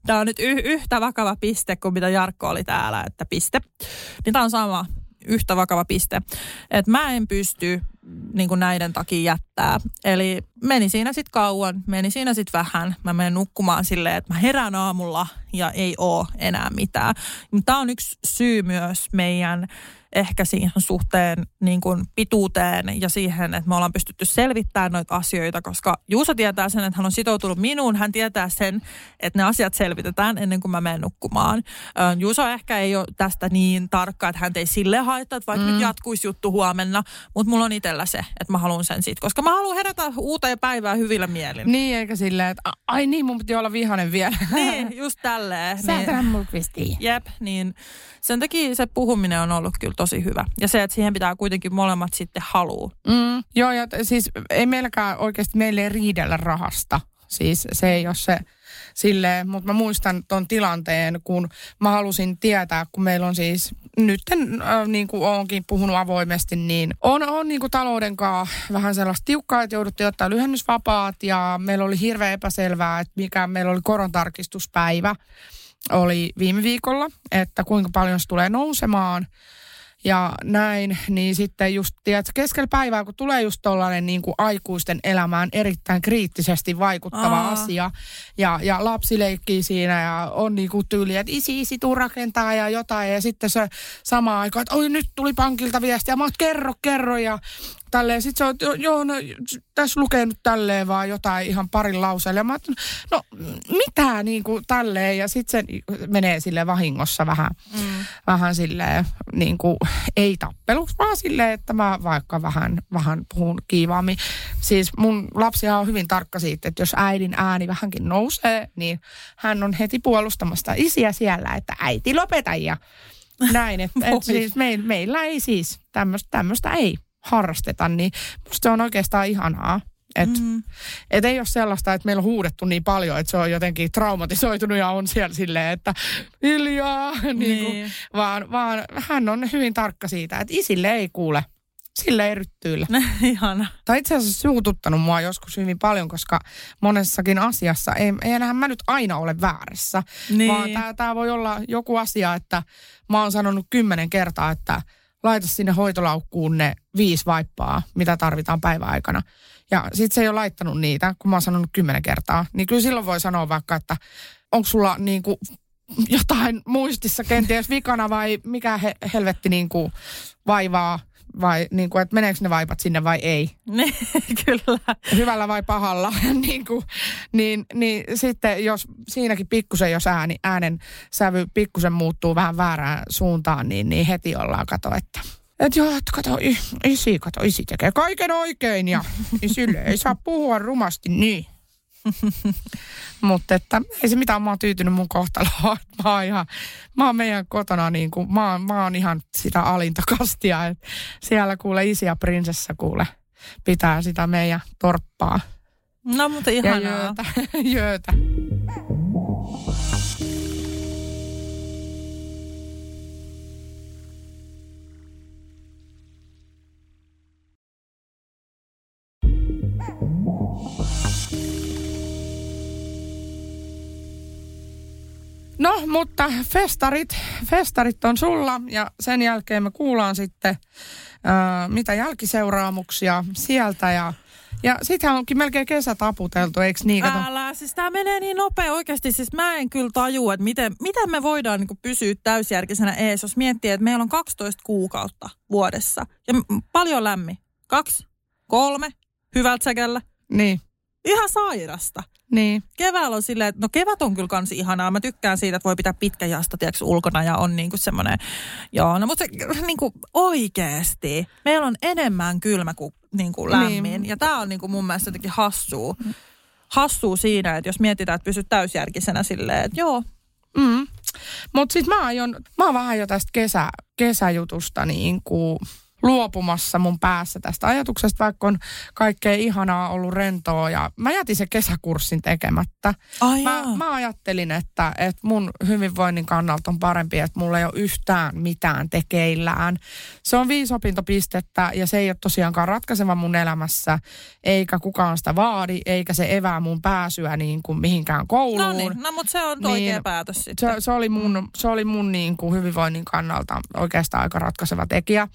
Tämä on nyt y- yhtä vakava piste kuin mitä Jarkko oli täällä, että piste. Niin tämä on sama, yhtä vakava piste. Että mä en pysty niin kuin näiden takia jättää. Eli meni siinä sitten kauan, meni siinä sitten vähän. Mä menen nukkumaan silleen, että mä herään aamulla ja ei oo enää mitään. Tämä on yksi syy myös meidän ehkä siihen suhteen niin kuin pituuteen ja siihen, että me ollaan pystytty selvittämään noita asioita, koska Juuso tietää sen, että hän on sitoutunut minuun. Hän tietää sen, että ne asiat selvitetään ennen kuin mä menen nukkumaan. Ö, Juuso ehkä ei ole tästä niin tarkka, että hän ei sille haittaa, että vaikka mm. nyt jatkuisi juttu huomenna, mutta mulla on itsellä se, että mä haluan sen siitä, koska mä haluan herätä uuteen päivään hyvillä mielin. Niin, eikä silleen, että ai niin, mun piti olla vihanen vielä. Niin, just tälleen. Sä Niin- niin. Jep, niin sen takia se puhuminen on ollut kyllä tosi hyvä. Ja se, että siihen pitää kuitenkin molemmat sitten haluu. Mm, joo, ja siis ei meilläkään oikeasti, meille ei riidellä rahasta. Siis se ei ole se silleen, mutta mä muistan ton tilanteen, kun mä halusin tietää, kun meillä on siis nyt äh, niin kuin oonkin puhunut avoimesti, niin on, on niin kuin talouden kanssa vähän sellaista tiukkaa, että jouduttiin ottaa lyhennysvapaat ja meillä oli hirveän epäselvää, että mikä meillä oli korontarkistuspäivä oli viime viikolla, että kuinka paljon se tulee nousemaan ja näin, niin sitten just, tiedätkö, keskellä päivää, kun tulee just tollainen niin kuin aikuisten elämään erittäin kriittisesti vaikuttava Aa. asia, ja, ja lapsi leikkii siinä ja on niin kuin tyyli, että isi, isi, tuu rakentaa ja jotain, ja sitten se sama aika, että oi nyt tuli pankilta viesti, ja mä oon, kerro, kerro, ja tälleen. Sitten se on, "Joo, no, tässä lukee nyt tälleen vaan jotain ihan parin lauseella. Ja mä ajattelin, no mitä niin kuin tälleen. Ja sitten se menee sille vahingossa vähän, mm. vähän silleen niin kuin, ei tappeluksi, vaan silleen, että mä vaikka vähän, vähän puhun kiivaammin. Siis mun lapsihan on hyvin tarkka siitä, että jos äidin ääni vähänkin nousee, niin hän on heti puolustamasta isiä siellä, että äiti lopeta ja näin. Että et siis meil, meillä ei siis tämmöistä ei harrasteta, niin musta se on oikeastaan ihanaa. Että Mm. et ei ole sellaista, että meillä on huudettu niin paljon, että se on jotenkin traumatisoitunut ja on siellä silleen, että hiljaa, niin kuin, Niin. vaan, vaan hän on hyvin tarkka siitä, että isille ei kuule, sille ei ryttyillä. Ihana. Tai itse asiassa suututtanut mua joskus hyvin paljon, koska monessakin asiassa, ei, ei enää mä nyt aina ole väärässä, Niin. vaan tämä voi olla joku asia, että mä oon sanonut kymmenen kertaa, että laita sinne hoitolaukkuun ne viisi vaippaa, mitä tarvitaan päiväaikana. Ja sit se ei ole laittanut niitä, kun mä oon sanonut kymmenen kertaa. Niin kyllä silloin voi sanoa vaikka, että onko sulla niinku jotain muistissa kenties vikana vai mikä he, helvetti niinku vaivaa vai niinku, että meneekö ne vaipat sinne vai ei Niin, kyllä. hyvällä vai pahalla, niin, kuin, niin, niin sitten jos siinäkin pikkusen, jos ääni, äänen sävy pikkusen muuttuu vähän väärään suuntaan, niin, niin heti ollaan kato, että et joo, että kato, isi, kato, isi tekee kaiken oikein ja isille ei saa puhua rumasti niin. Mutta että ei se mitään, mä oon tyytynyt mun kohtaloon. Mä oon, ihan, mä oon meidän kotona niin kuin, mä oon, mä oon ihan sitä alinta kastia. Et siellä kuule isi ja prinsessa kuule pitää sitä meidän torppaa No, mutta ja ihanaa. jöötä. jöötä. No, mutta festarit, festarit on sulla ja sen jälkeen me kuullaan sitten, ää, mitä jälkiseuraamuksia sieltä ja ja sittenhän onkin melkein kesä taputeltu, eikö niin? Kato. Älä, siis tämä menee niin nopea oikeasti. Siis mä en kyllä tajua, että miten, miten me voidaan niin pysyä täysjärkisenä ees, jos miettii, että meillä on 12 kuukautta vuodessa. Ja paljon lämmin. Kaksi, kolme, hyvältä säkällä. Niin, Ihan sairasta. Niin. Keväällä on silleen, että no kevät on kyllä kans ihanaa. Mä tykkään siitä, että voi pitää pitkäjasta tiedätkö, ulkona ja on niinku semmoinen, joo, no mutta se, niinku oikeesti. Meillä on enemmän kylmä kuin niinku lämmin. Niin. Ja tää on niinku mun mielestä jotenkin hassua. Hassua siinä, että jos mietitään, että pysyt täysjärkisenä silleen, että joo, Mm. Mutta sitten mä aion, mä oon vähän jo tästä kesä, kesäjutusta niin kuin luopumassa mun päässä tästä ajatuksesta, vaikka on kaikkea ihanaa ollut rentoa. Ja mä jätin se kesäkurssin tekemättä. Ai Mä, jaa. mä ajattelin, että, että mun hyvinvoinnin kannalta on parempi, että mulla ei ole yhtään mitään tekeillään. Se on viisi opintopistettä ja se ei ole tosiaankaan ratkaiseva mun elämässä, eikä kukaan sitä vaadi, eikä se evää mun pääsyä niin kuin mihinkään kouluun. No niin, no mutta se on Niin, oikea päätös sitten. Se, se oli mun, se oli mun niin kuin hyvinvoinnin kannalta oikeastaan aika ratkaiseva tekijä.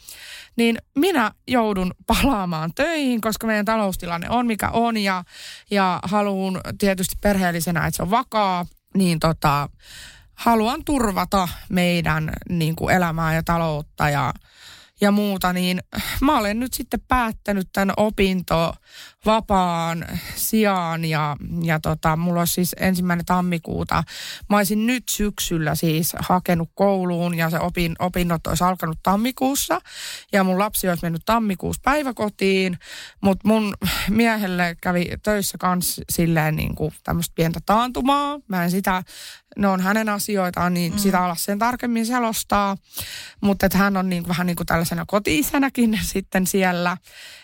Niin minä joudun palaamaan töihin, koska meidän taloustilanne on mikä on ja, ja haluan tietysti perheellisenä, että se on vakaa, niin tota, haluan turvata meidän niin kuin elämää ja taloutta ja, ja muuta, niin mä olen nyt sitten päättänyt tämän opinto vapaan sijaan ja, ja tota, mulla olisi siis ensimmäinen tammikuuta. Mä olisin nyt syksyllä siis hakenut kouluun ja se opin, opinnot olisi alkanut tammikuussa ja mun lapsi olisi mennyt tammikuussa päiväkotiin, mutta mun miehelle kävi töissä kans silleen niin kuin tämmöistä pientä taantumaa. Mä en sitä, ne on hänen asioitaan, niin mm. sitä ala sen tarkemmin selostaa, mutta että hän on niin, vähän niin kuin tällaisena koti-isänäkin sitten siellä.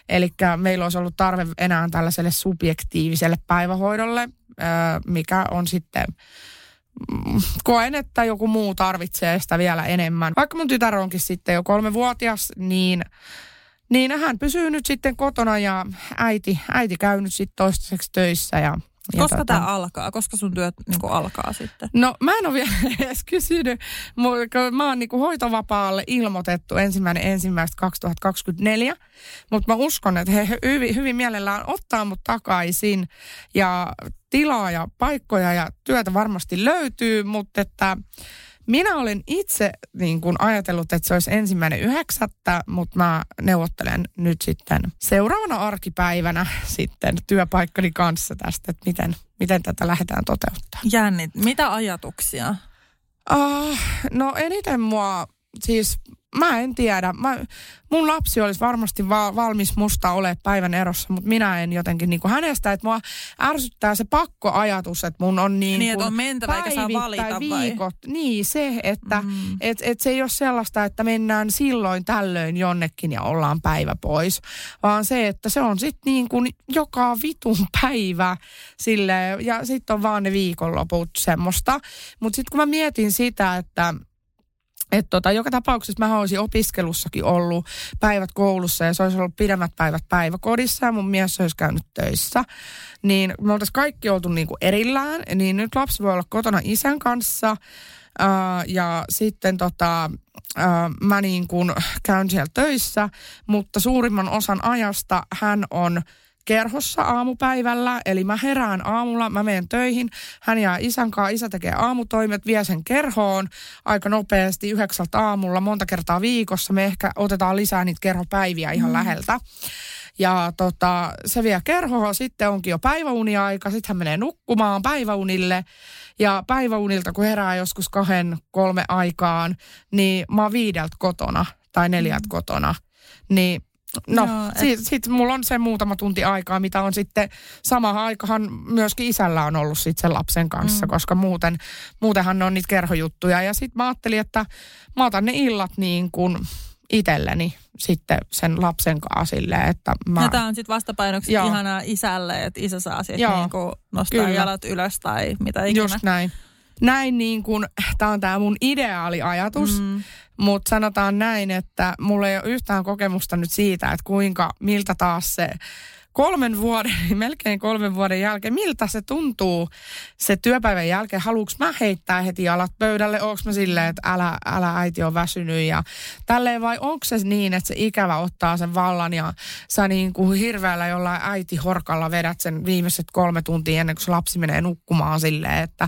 Eli meillä olisi ollut tarve enää tällaiselle subjektiiviselle päivähoidolle, mikä on sitten, mm, koen, että joku muu tarvitsee sitä vielä enemmän. Vaikka mun tytär onkin sitten jo kolmevuotias, niin niin hän pysyy nyt sitten kotona ja äiti, äiti käy nyt sitten toistaiseksi töissä. Ja Koska tota- tämä alkaa? Koska sun työt niin alkaa sitten? No mä en ole vielä edes kysynyt, mä oon niinku hoitovapaalle ilmoitettu ensimmäinen ensimmäistä 2024, mutta mä uskon, että he hyvin, hyvin mielellään ottaa mut takaisin ja tilaa ja paikkoja ja työtä varmasti löytyy, mutta että minä olen itse niin kuin ajatellut, että se olisi ensimmäinen yhdeksättä, mutta mä neuvottelen nyt sitten seuraavana arkipäivänä sitten työpaikkani kanssa tästä, että miten, miten tätä lähdetään toteuttamaan. Jännit. Mitä ajatuksia? Uh, no eniten mua, siis mä en tiedä. Mä, mun lapsi olisi varmasti va- valmis musta ole päivän erossa, mutta minä en jotenkin niin kuin hänestä, että mua ärsyttää se pakkoajatus, että mun on niin, Niin, että on mentävä eikä saa valita vai? viikot. Niin, se, että Mm. et, et se ei ole sellaista, että mennään silloin tällöin jonnekin ja ollaan päivä pois, vaan se, että se on sitten niin kuin joka vitun päivä sille ja sitten on vaan ne viikonloput semmoista. Mutta sitten kun mä mietin sitä, että että tota, joka tapauksessa mä olisin opiskelussakin ollut päivät koulussa ja se olisi ollut pidemmät päivät päiväkodissa ja mun mies olisi käynyt töissä. Niin me oltaisiin kaikki oltu niinku erillään, niin nyt lapsi voi olla kotona isän kanssa ää, ja sitten tota, ää, mä niin kuin käyn siellä töissä, mutta suurimman osan ajasta hän on kerhossa aamupäivällä, eli mä herään aamulla, mä menen töihin, hän jää isän kanssa, isä tekee aamutoimet, vie sen kerhoon aika nopeasti yhdeksältä aamulla, monta kertaa viikossa, me ehkä otetaan lisää niitä kerhopäiviä ihan mm. läheltä. Ja tota, se vie kerhoon, sitten onkin jo päiväuniaika, sitten hän menee nukkumaan päiväunille. Ja päiväunilta, kun herää joskus kahden, kolme aikaan, niin mä oon viideltä kotona tai neljältä mm. kotona. Niin No, Joo, et- sitten sit mulla on se muutama tunti aikaa, mitä on sitten samaan aikahan myöskin isällä on ollut sitten sen lapsen kanssa, mm. koska muuten, muutenhan ne on niitä kerhojuttuja. Ja sitten mä ajattelin, että mä otan ne illat niin kuin itselleni sitten sen lapsen kanssa silleen, että mä... Ja tämä on sitten vastapainoksi Joo. ihanaa isälle, että isä saa Joo, niinku nostaa kyllä. jalat ylös tai mitä ikinä. Just näin. Näin niin kuin, tämä on tämä mun ideaaliajatus, mm. Mutta sanotaan näin, että mulla ei ole yhtään kokemusta nyt siitä, että kuinka, miltä taas se kolmen vuoden, melkein kolmen vuoden jälkeen, miltä se tuntuu se työpäivän jälkeen? Haluuks mä heittää heti jalat pöydälle? Onko mä silleen, että älä, älä äiti on väsynyt ja tälleen vai onko se niin, että se ikävä ottaa sen vallan ja sä niin kuin hirveällä jollain äiti horkalla vedät sen viimeiset kolme tuntia ennen kuin se lapsi menee nukkumaan silleen, että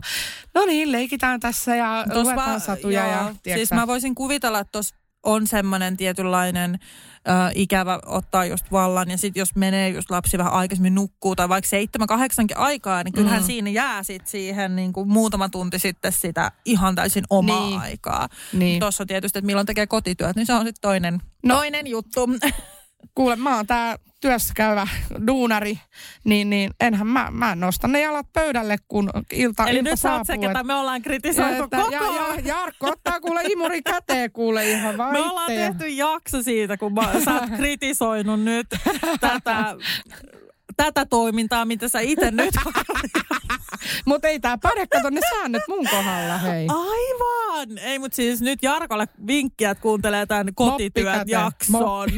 no niin, leikitään tässä ja Tos luetaan satuja joo, ja Siis mä voisin kuvitella, että tuossa on semmoinen tietynlainen ö, ikävä ottaa just vallan ja sitten jos menee just lapsi vähän aikaisemmin nukkuu tai vaikka seitsemän, kahdeksankin aikaa, niin kyllähän Mm. siinä jää sit siihen niin kuin muutama tunti sitten sitä ihan täysin omaa Niin. aikaa. Niin. Tuossa tietysti, että milloin tekee kotityöt, niin se on sitten toinen, No. toinen juttu. kuule, mä oon tää työssä käyvä duunari, niin, niin enhän mä, mä nosta ne jalat pöydälle, kun ilta, Eli ilta nyt sä oot se, saapuu. ketä et- me ollaan kritisoitu että- koko ja, ja, Jarkko ottaa kuule imuri käteen kuule ihan vaan Me ollaan tehty jakso siitä, kun mä, sä oot kritisoinut nyt tätä, tätä toimintaa, mitä sä itse nyt Mutta ei tää päde, kato ne säännöt mun kohdalla, hei. Aivan! Ei, mutta siis nyt Jarkolle vinkkiä, että kuuntelee tämän kotityöt käteen. jakson.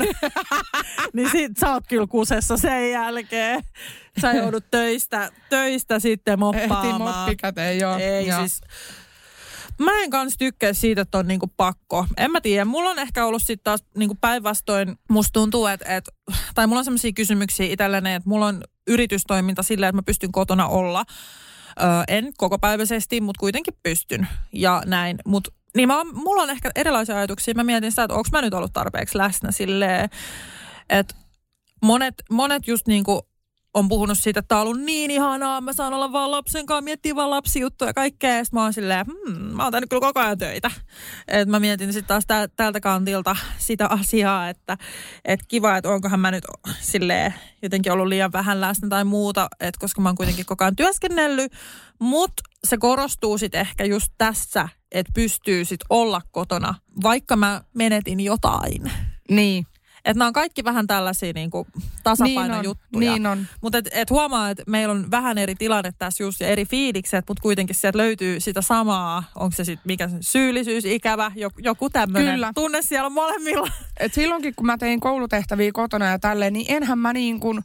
niin sit sä oot kyllä kusessa sen jälkeen. Sä joudut töistä, töistä sitten Ehti moppaamaan. moppi käteen, joo. Ei joo. siis... Mä en kans tykkää siitä, että on niinku pakko. En mä tiedä. Mulla on ehkä ollut sitten taas niinku päinvastoin. Musta tuntuu, että... Et, tai mulla on sellaisia kysymyksiä itselleni, että mulla on yritystoiminta sillä, että mä pystyn kotona olla. Öö, en kokopäiväisesti, mutta kuitenkin pystyn. Ja näin. Mut, niin mä, mulla on ehkä erilaisia ajatuksia. Mä mietin sitä, että onko mä nyt ollut tarpeeksi läsnä silleen, että monet, monet just niinku on puhunut siitä, että on ollut niin ihanaa, mä saan olla vaan lapsen kanssa, miettiä vaan lapsijuttuja ja kaikkea. Ja mä oon silleen, hmm, mä oon tehnyt kyllä koko ajan töitä. Et mä mietin sitten taas tä- tältä kantilta sitä asiaa, että et kiva, että onkohan mä nyt silleen jotenkin ollut liian vähän läsnä tai muuta, et koska mä oon kuitenkin koko ajan työskennellyt. Mutta se korostuu sitten ehkä just tässä, että pystyy sitten olla kotona, vaikka mä menetin jotain. Niin. Että nämä on kaikki vähän tällaisia Niin on, tasapainojuttuja. niin on. Mutta et, et huomaa, että meillä on vähän eri tilanne tässä just ja eri fiilikset, mutta kuitenkin sieltä löytyy sitä samaa, onko se sitten mikä syyllisyys, ikävä, joku, tämmöinen tunne siellä on molemmilla. Et silloinkin, kun mä tein koulutehtäviä kotona ja tälleen, niin enhän mä niin kuin,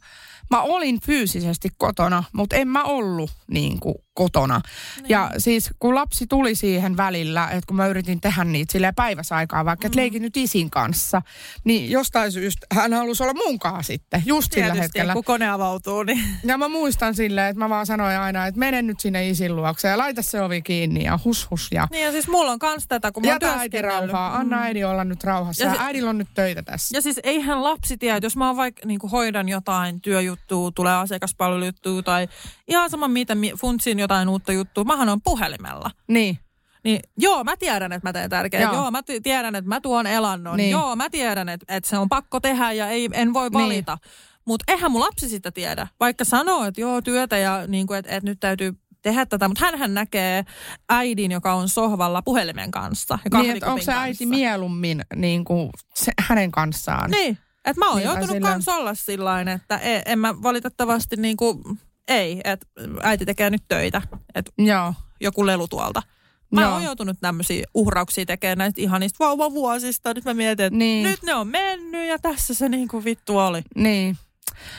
mä olin fyysisesti kotona, mutta en mä ollut niin kuin kotona. Niin. Ja siis kun lapsi tuli siihen välillä, että kun mä yritin tehdä niitä silleen päiväsaikaa, vaikka mm. et leikin nyt isin kanssa, niin jostain syystä hän halusi olla munkaan sitten, just sillä Tietysti, hetkellä. kun kone avautuu, niin Ja mä muistan silleen, että mä vaan sanoin aina, että mene nyt sinne isin luokse ja laita se ovi kiinni ja hus hus ja... Niin ja siis mulla on kans tätä, kun mä oon Jätä äiti rauhaa, anna äidin olla nyt rauhassa. Ja Ja se- äidillä on nyt töitä tässä. Ja siis eihän lapsi tiedä, että jos mä vaikka niin hoidan jotain työjuttua, tulee asiakaspalvelujuttua tai ihan sama mitä, mi- funtsin jotain uutta juttua, mähän on puhelimella. Niin. Niin joo, mä tiedän, että mä teen tärkeää. Joo. Joo. mä ti- tiedän, että mä tuon elannon. Niin. Niin. Joo, mä tiedän, että, että se on pakko tehdä ja ei, en voi valita. Niin. Mutta eihän mun lapsi sitä tiedä. Vaikka sanoo, että joo, työtä ja niin kuin, että, että nyt täytyy tehdä tätä. Mutta hän näkee äidin, joka on sohvalla puhelimen kanssa. Ja Niin, onko se äiti kanssa. mieluummin niin kuin se, hänen kanssaan? Niin, että mä oon Niin, joutunut sillä- kans olla sillain, että en, en mä valitettavasti niin kuin, ei, että äiti tekee nyt töitä, että Joo. joku lelu tuolta. Mä Joo. oon joutunut tämmöisiä uhrauksia tekemään näistä ihanista vauvavuosista. Nyt mä mietin, että Niin. nyt ne on mennyt ja tässä se niin kuin vittu oli. Niin.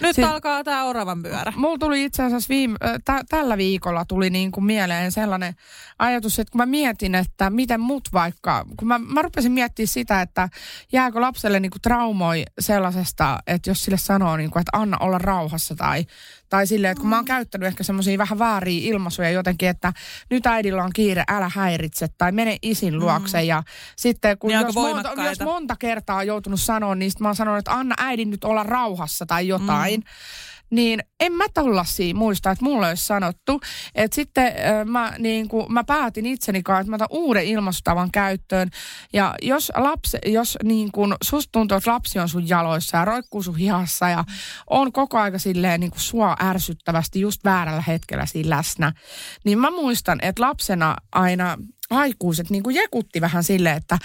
Nyt Si- alkaa tää oravan pyörä. Mulla tuli itse asiassa viime, tä, tällä viikolla tuli niin kuin mieleen sellainen ajatus, että kun mä mietin, että miten mut vaikka, kun mä, mä rupesin miettimään sitä, että jääkö lapselle niin kuin traumoi sellaisesta, että jos sille sanoo, niin kuin, että anna olla rauhassa tai, tai silleen, että kun mä oon käyttänyt ehkä semmoisia vähän vääriä ilmaisuja jotenkin, että nyt äidillä on kiire, älä häiritse tai mene isin luokse ja sitten kun Niin jos, monta, jos monta kertaa on joutunut sanoa, niin mä oon sanonut, että anna äidin nyt olla rauhassa tai jotain. Mm. Niin en mä tollasia muista, että mulle olisi sanottu. Että sitten äh, mä, niin kuin, mä päätin itseni kanssa, että mä otan uuden ilmaisutavan käyttöön. Ja jos, lapsi, jos niin kuin, susta tuntuu, että lapsi on sun jaloissa ja roikkuu sun hihassa ja on koko aika silleen niin kuin sua ärsyttävästi just väärällä hetkellä siinä läsnä. Niin mä muistan, että lapsena aina aikuiset niin kuin jekutti vähän silleen, että,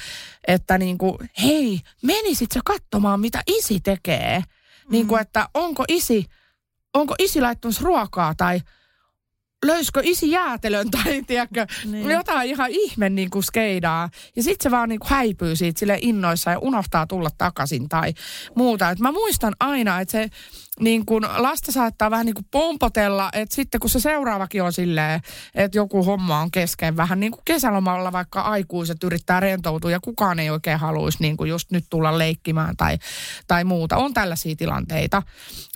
että niin kuin, hei, menisit sä katsomaan, mitä isi tekee? Mm. Niin kuin, että onko isi, onko isi laittanut ruokaa tai löysikö isi jäätelön tai tiedätkö, niin. jotain ihan ihme niin kuin skeidaa. Ja sitten se vaan niin kuin häipyy siitä sille innoissa ja unohtaa tulla takaisin tai muuta. Et mä muistan aina, että se niin kuin lasta saattaa vähän niin kuin pompotella, että sitten kun se seuraavakin on silleen, että joku homma on kesken vähän niin kuin kesälomalla vaikka aikuiset yrittää rentoutua ja kukaan ei oikein haluaisi niin kuin just nyt tulla leikkimään tai, tai muuta. On tällaisia tilanteita.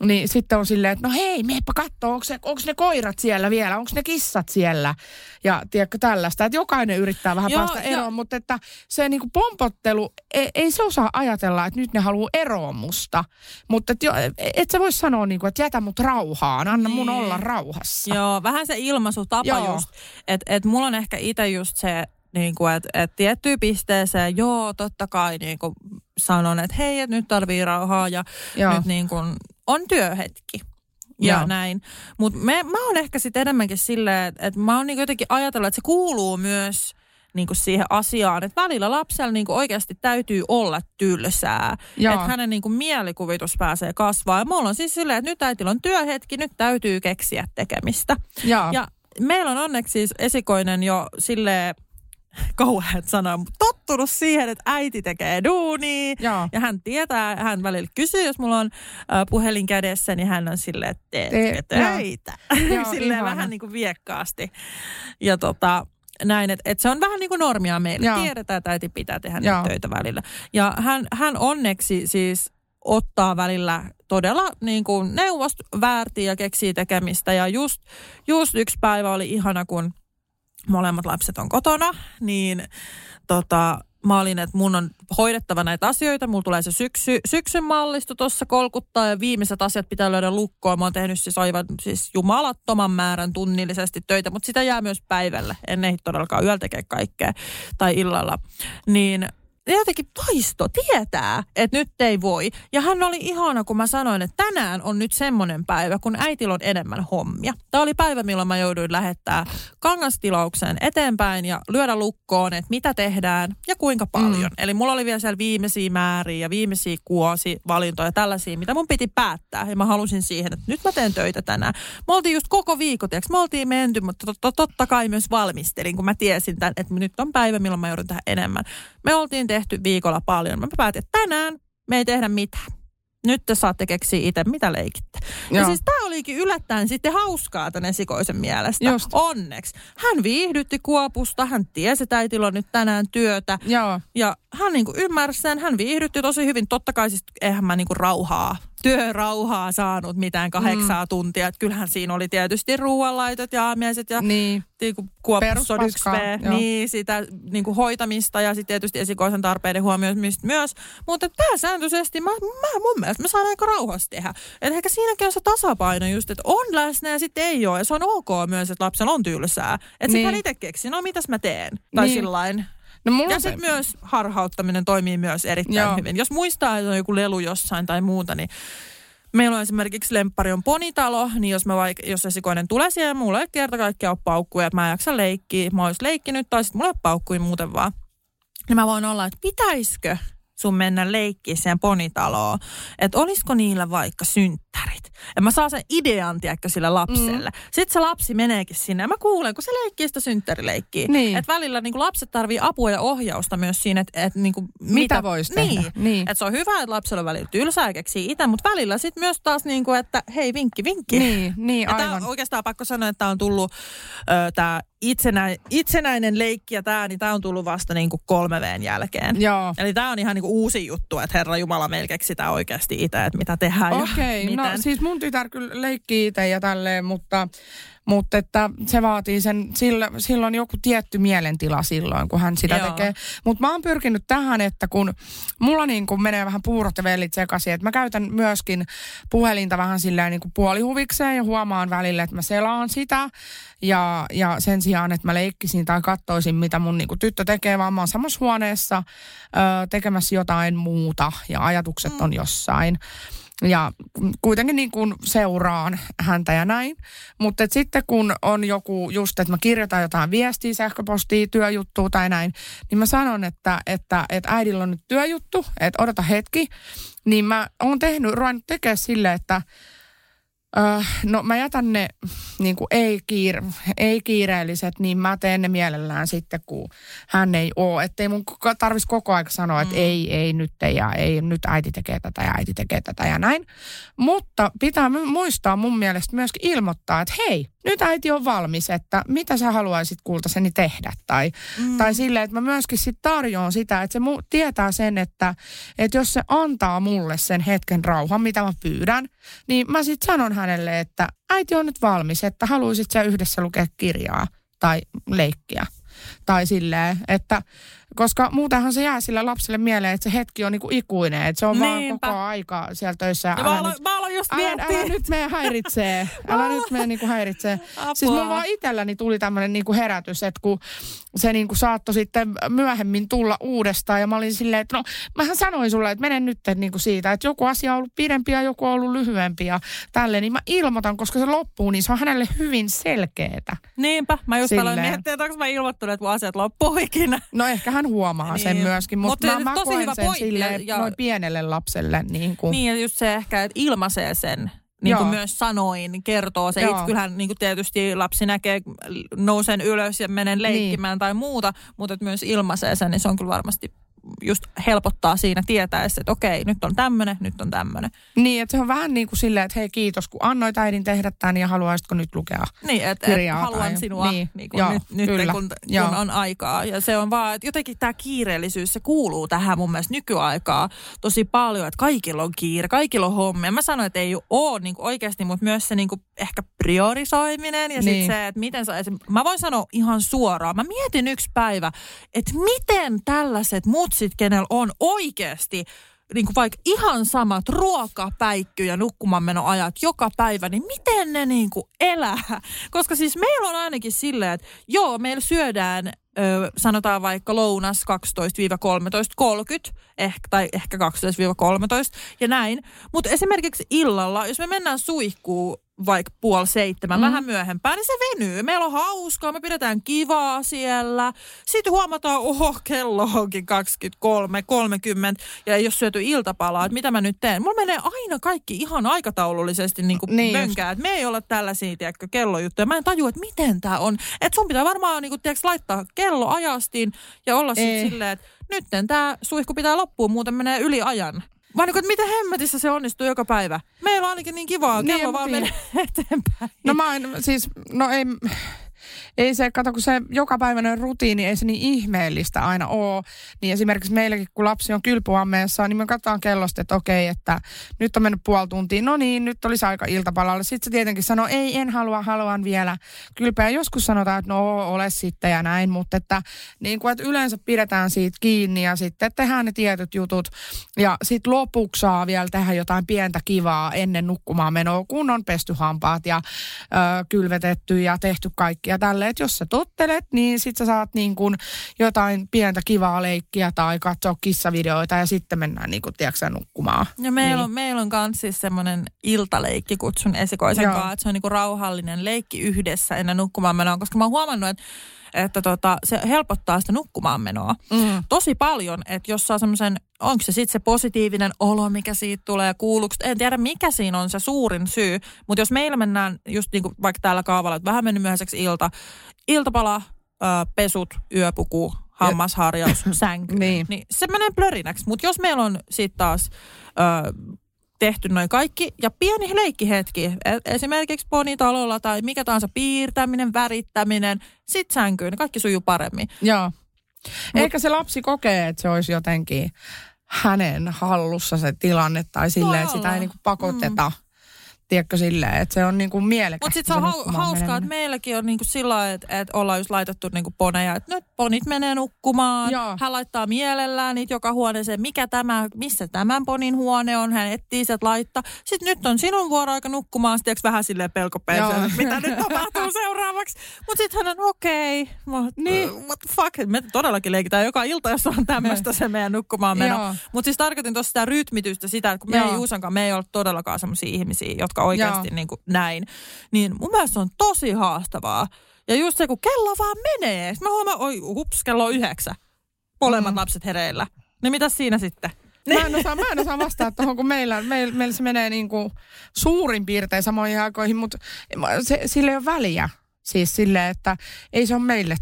Niin sitten on silleen, että no hei, meepä katsoa, onko, se, onko ne koirat siellä vielä, onko ne kissat siellä ja tiedätkö tällaista. Että jokainen yrittää vähän Joo, päästä eroon, mutta että se niin kuin pompottelu, ei, ei se osaa ajatella, että nyt ne haluaa eroa musta. Mutta et, jo, et sä voi sanoa, niin kuin, että jätä mut rauhaan, anna mun Niin. olla rauhassa. Joo, vähän se ilmaisutapa Joo. just. Että et mulla on ehkä itse just se niin kuin, että, että tiettyyn pisteeseen, joo, totta kai niin kuin sanon, että hei, että nyt tarvii rauhaa ja Joo. nyt niin kuin on työhetki. Ja Joo. näin. Mutta mä oon ehkä sitten enemmänkin silleen, että, että mä oon niin jotenkin ajatellut, että se kuuluu myös niin kuin siihen asiaan, että välillä lapsella niin kuin oikeasti täytyy olla tylsää. Joo. Että hänen niin kuin mielikuvitus pääsee kasvaa. Ja mulla on siis silleen, että nyt äitillä on työhetki, nyt täytyy keksiä tekemistä. Joo. Ja meillä on onneksi siis esikoinen jo silleen kauheat sanoa, mutta tottunut siihen, että äiti tekee duunia. Joo. Ja hän tietää, hän välillä kysyy, jos mulla on äh, puhelin kädessä, niin hän on silleen, että teetkö Te- töitä? Joo, silleen ihana. vähän niin kuin viekkaasti. Ja tota, näin, että et se on vähän niin kuin normia meillä. Joo. Tiedetään, että äiti pitää tehdä Joo. niitä töitä välillä. Ja hän, hän onneksi siis ottaa välillä todella niin kuin neuvost väärtiä ja keksii tekemistä. Ja just, just yksi päivä oli ihana, kun molemmat lapset on kotona, niin tota, mä olin, että mun on hoidettava näitä asioita. Mulla tulee se syksy, syksyn mallisto tuossa kolkuttaa ja viimeiset asiat pitää löydä lukkoon. Mä oon tehnyt siis aivan siis jumalattoman määrän tunnillisesti töitä, mutta sitä jää myös päivälle. En ehdi todellakaan yöllä tekee kaikkea tai illalla. Niin jotenkin vaisto tietää, että nyt ei voi. Ja hän oli ihana, kun mä sanoin, että tänään on nyt semmoinen päivä, kun äitillä on enemmän hommia. Tämä oli päivä, milloin mä jouduin lähettää kangastilaukseen eteenpäin ja lyödä lukkoon, että mitä tehdään ja kuinka paljon. Mm. Eli mulla oli vielä siellä viimeisiä määriä ja viimeisiä kuosivalintoja, tällaisia, mitä mun piti päättää. Ja mä halusin siihen, että nyt mä teen töitä tänään. Me oltiin just koko viikko, tiiäks, me oltiin menty, mutta tot- tot- totta kai myös valmistelin, kun mä tiesin tämän, että nyt on päivä, milloin mä joudun tähän enemmän. Me oltiin tehty viikolla paljon. Mä päätin, että tänään me ei tehdä mitään. Nyt te saatte keksiä itse, mitä leikitte. Ja Joo. siis tämä olikin yllättäen sitten hauskaa tämän esikoisen mielestä. Just. Onneksi. Hän viihdytti Kuopusta, hän tiesi, että äitillä on nyt tänään työtä. Joo. Ja hän niinku ymmärsi sen, hän viihdytti tosi hyvin. Totta kai siis eihän mä niinku rauhaa, työrauhaa saanut mitään kahdeksaa mm. tuntia. Et kyllähän siinä oli tietysti ruoanlaitot ja aamiaiset ja Niin. niinku niin sitä niinku hoitamista ja sitten tietysti esikoisen tarpeiden huomioimista myös. Mutta pääsääntöisesti mä, mä, mun mielestä me saan aika rauhassa tehdä. Et ehkä siinäkin on se tasapaino just, että on läsnä ja sitten ei ole. Ja se on ok myös, että lapsella on tylsää. Että sitten Niin. hän itse keksii, no mitäs mä teen? Tai Niin. sillain. No mulla Ja se, sitten myös harhauttaminen toimii myös erittäin Joo. hyvin. Jos muistaa, että on joku lelu jossain tai muuta, niin Meillä on esimerkiksi lemppari on ponitalo, niin jos, mä vaik- jos esikoinen tulee siellä, mulla ei kerta kaikkiaan ole paukkuja, että mä en jaksa leikkiä. Mä olis leikkinyt tai sitten mulla ei ole paukkuja muuten vaan. Niin mä voin olla, että pitäisikö sun mennä leikkiä siihen ponitaloon, että olisiko niillä vaikka synttärit. Ja mä saan sen idean, tiedätkö, sille lapselle. Mm. Sitten se lapsi meneekin sinne ja mä kuulen, kun se leikkii sitä synttärileikkiä. Niin. Että välillä niin lapset tarvii apua ja ohjausta myös siinä, että et, niin Mitä vois tehdä. Niin. Niin. Että se on hyvä, että lapsella on välillä tylsää keksii itse, mutta välillä sitten myös taas niin kuin, että hei, vinkki, vinkki. niin, niin Ja tää aivan. on oikeastaan pakko sanoa, että on tullut tämä itsenä, itsenäinen leikki ja tämä, niin tämä on tullut vasta niin kuin kolme Vn jälkeen. Joo. Eli tämä on ihan niin kuin uusi juttu, että Herra Jumala meillä keksitään oikeasti itse, että mitä tehdään Okei, ja no siis mun tytär kyllä leikkii itse ja tälleen, mutta, mutta että se vaatii sen, sillä, silloin joku tietty mielentila silloin, kun hän sitä Joo. tekee. Mutta mä oon pyrkinyt tähän, että kun mulla niin kuin menee vähän puurot ja vellit sekaisin, että mä käytän myöskin puhelinta vähän silleen niin kuin puolihuvikseen ja huomaan välillä, että mä selaan sitä. Ja, ja sen sijaan, että mä leikkisin tai katsoisin, mitä mun niin kuin tyttö tekee, vaan mä oon samassa huoneessa ö, tekemässä jotain muuta ja ajatukset on jossain. Ja kuitenkin niin kuin seuraan häntä ja näin. Mutta sitten kun on joku just, että mä kirjoitan jotain viestiä, sähköpostia, työjuttua tai näin, niin mä sanon, että, että, että äidillä on nyt työjuttu, että odota hetki. Niin mä oon tehnyt, ruvennut tekemään silleen, että Öö, no mä jätän ne niin kuin ei, kiire, ei kiireelliset, niin mä teen ne mielellään sitten, kun hän ei ole. Että ei mun tarvitsisi koko aika sanoa, että ei, ei nyt ei ja ei, nyt äiti tekee tätä ja äiti tekee tätä ja näin. Mutta pitää mu- muistaa mun mielestä myöskin ilmoittaa, että hei, nyt äiti on valmis, että mitä sä haluaisit kultaseni tehdä. Tai, mm. tai silleen, että mä myöskin sit tarjoan sitä, että se mu- tietää sen, että, että jos se antaa mulle sen hetken rauhan, mitä mä pyydän, niin mä sitten sanon hänelle, että äiti on nyt valmis, että haluaisit sä yhdessä lukea kirjaa tai leikkiä. Tai silleen, että koska muutenhan se jää sille lapselle mieleen, että se hetki on niinku ikuinen, että se on vaan Niinpä. koko aika siellä töissä. Ja mä, aloin, mä aloin just älä, älä nyt mene häiritsee. Älä nyt mene niinku häiritsee. Apua. Siis mulla vaan itselläni tuli tämmöinen niinku herätys, että kun se niinku saattoi sitten myöhemmin tulla uudestaan ja mä olin silleen, että no mähän sanoin sulle, että mene nyt niinku siitä, että joku asia on ollut pidempi ja joku on ollut lyhyempi ja tälleen, niin mä ilmoitan, koska se loppuu, niin se on hänelle hyvin selkeetä. Niinpä, mä just aloin Silleen. miettiä, että onko mä ilmoittanut, että mun asiat loppuu ikinä. No ehkä hän huomaa sen Niin. myöskin, Mut mutta se mä, mä tosi koen hyvä sen silleen ja- noin pienelle lapselle. Niin kuin, Niin, ja just se ehkä, että ilmaisee sen. Niin kuin Joo. myös sanoin, kertoo se. Joo. Itse kyllähän niin kuin tietysti lapsi näkee, nousen ylös ja menen leikkimään Niin. tai muuta, mutta myös ilmaisee sen, niin se on kyllä varmasti just helpottaa siinä tietäessä, että okei, nyt on tämmöinen, nyt on tämmöinen. Niin, että se on vähän niin kuin silleen, että hei kiitos, kun annoit äidin tehdä tämän ja haluaisitko nyt lukea? Niin, että et haluan tai- sinua niin, niin, kuin joo, nyt, nyt kyllä, kun, kun joo. on aikaa. Ja se on vaan, että jotenkin tämä kiireellisyys, se kuuluu tähän mun mielestä nykyaikaa tosi paljon, että kaikilla on kiire, kaikilla on hommia. Mä sanoin, että ei ole niin kuin oikeasti, mutta myös se niin kuin ehkä priorisoiminen ja sitten Niin. se, että miten sä. Mä voin sanoa ihan suoraan, mä mietin yksi päivä, että miten tällaiset mutsit, kenellä on oikeasti niin kuin vaikka ihan samat ruoka, päikky ja nukkumanmenoajat joka päivä, niin miten ne niin kuin elää? Koska siis meillä on ainakin silleen, että joo, meillä syödään ö, sanotaan vaikka lounas 12-13.30, ehkä, tai ehkä 12-13 ja näin. Mutta esimerkiksi illalla, jos me mennään suihkuun vaikka puoli seitsemän, mm. vähän myöhempään, niin se venyy. Meillä on hauskaa, me pidetään kivaa siellä. Sitten huomataan, oho, kello onkin 23, 30 ja ei ole syöty iltapalaa, että mitä mä nyt teen. Mulla menee aina kaikki ihan aikataulullisesti niin kuin Niin mönkää. Et me ei olla tällaisia, tiedätkö, kellojuttuja. Mä en tajua, että miten tämä on. Että sun pitää varmaan niin kuin, tiedätkö, laittaa kello ajastiin ja olla sitten silleen, että nyt tämä suihku pitää loppuun, muuten menee yli ajan. Vaan niin kuin, että miten hemmetissä se onnistuu joka päivä. Meillä on ainakin niin kivaa, Niin, kello vaan mutta- menee eteenpäin. No mä en, siis, no ei, ei se, kato kun se jokapäiväinen rutiini ei se niin ihmeellistä aina ole. Niin esimerkiksi meilläkin, kun lapsi on kylpyammeessa, niin me katsotaan kellosta, että okei, että nyt on mennyt puoli tuntia. No niin, nyt olisi aika iltapalalle. Sitten se tietenkin sanoo, ei, en halua, haluan vielä kylpeä. Joskus sanotaan, että no ole sitten ja näin, mutta että, niin kuin, että yleensä pidetään siitä kiinni ja sitten tehdään ne tietyt jutut. Ja sitten lopuksi saa vielä tehdä jotain pientä kivaa ennen nukkumaan menoa, kun on pesty hampaat ja ö, kylvetetty ja tehty kaikkia tälle. Että jos sä tottelet, niin sit sä saat niin kuin jotain pientä kivaa leikkiä tai katsoa kissavideoita ja sitten mennään niin kuin, tiedätkö, nukkumaan. Ja meillä, Niin. on, meillä on kans siis semmoinen iltaleikki, kutsun esikoisen Joo. kanssa, että se on niinku rauhallinen leikki yhdessä ennen nukkumaan menoa, koska mä oon huomannut, että että tota, se helpottaa sitä nukkumaan menoa Mm. tosi paljon, että jos saa semmoisen, onko se sitten se positiivinen olo, mikä siitä tulee kuulluksi, en tiedä mikä siinä on se suurin syy, mutta jos meillä mennään just niin kuin vaikka täällä kaavalla, että vähän mennyt myöhäiseksi ilta, iltapala, ö, pesut, yöpuku, hammasharjaus, sänky, Niin. niin se menee plörinäksi. Mutta jos meillä on sitten taas ö, tehty noin kaikki ja pieni leikkihetki, e- esimerkiksi ponitalolla tai mikä tahansa piirtäminen, värittäminen, sit sänkyyn, niin kaikki sujuu paremmin. Joo. Eikä se lapsi kokee, että se olisi jotenkin hänen hallussa se tilanne tai silleen, että sitä ei niin kuin pakoteta. Mm. Tiedätkö silleen, että se on niin kuin mielekästä. Mutta sitten se on hau- hauskaa, että meilläkin on niinku sillä lailla, että, että ollaan just laitettu niinku poneja, että nyt ponit menee nukkumaan. Joo. Hän laittaa mielellään niitä joka huoneeseen, mikä tämä, missä tämän ponin huone on, hän etsii sieltä laittaa. Sitten nyt on sinun vuoroaika nukkumaan, sitten vähän silleen että mitä nyt tapahtuu seuraavaksi. Mutta sitten hän on okei, okay. Niin. what the fuck, me todellakin leikitään joka ilta, jos on tämmöistä se meidän nukkumaan meno. Mutta siis tarkoitin tuossa sitä rytmitystä sitä, että kun me ei. Juusankaan, me ei ole todellakaan sellaisia ihmisiä, jotka oikeasti Joo. niin kuin näin. Niin mun mielestä se on tosi haastavaa. Ja just se, kun kello vaan menee. Sitten mä huomaan, oi hups, kello on yhdeksän. Molemmat mm. lapset hereillä. Niin mitä siinä sitten? Mä en osaa, mä en osaa vastata tuohon, kun meillä, meillä, meillä se menee niin kuin suurin piirtein samoihin aikoihin, mutta se, sillä ei ole väliä. Siis silleen, että ei se ole meille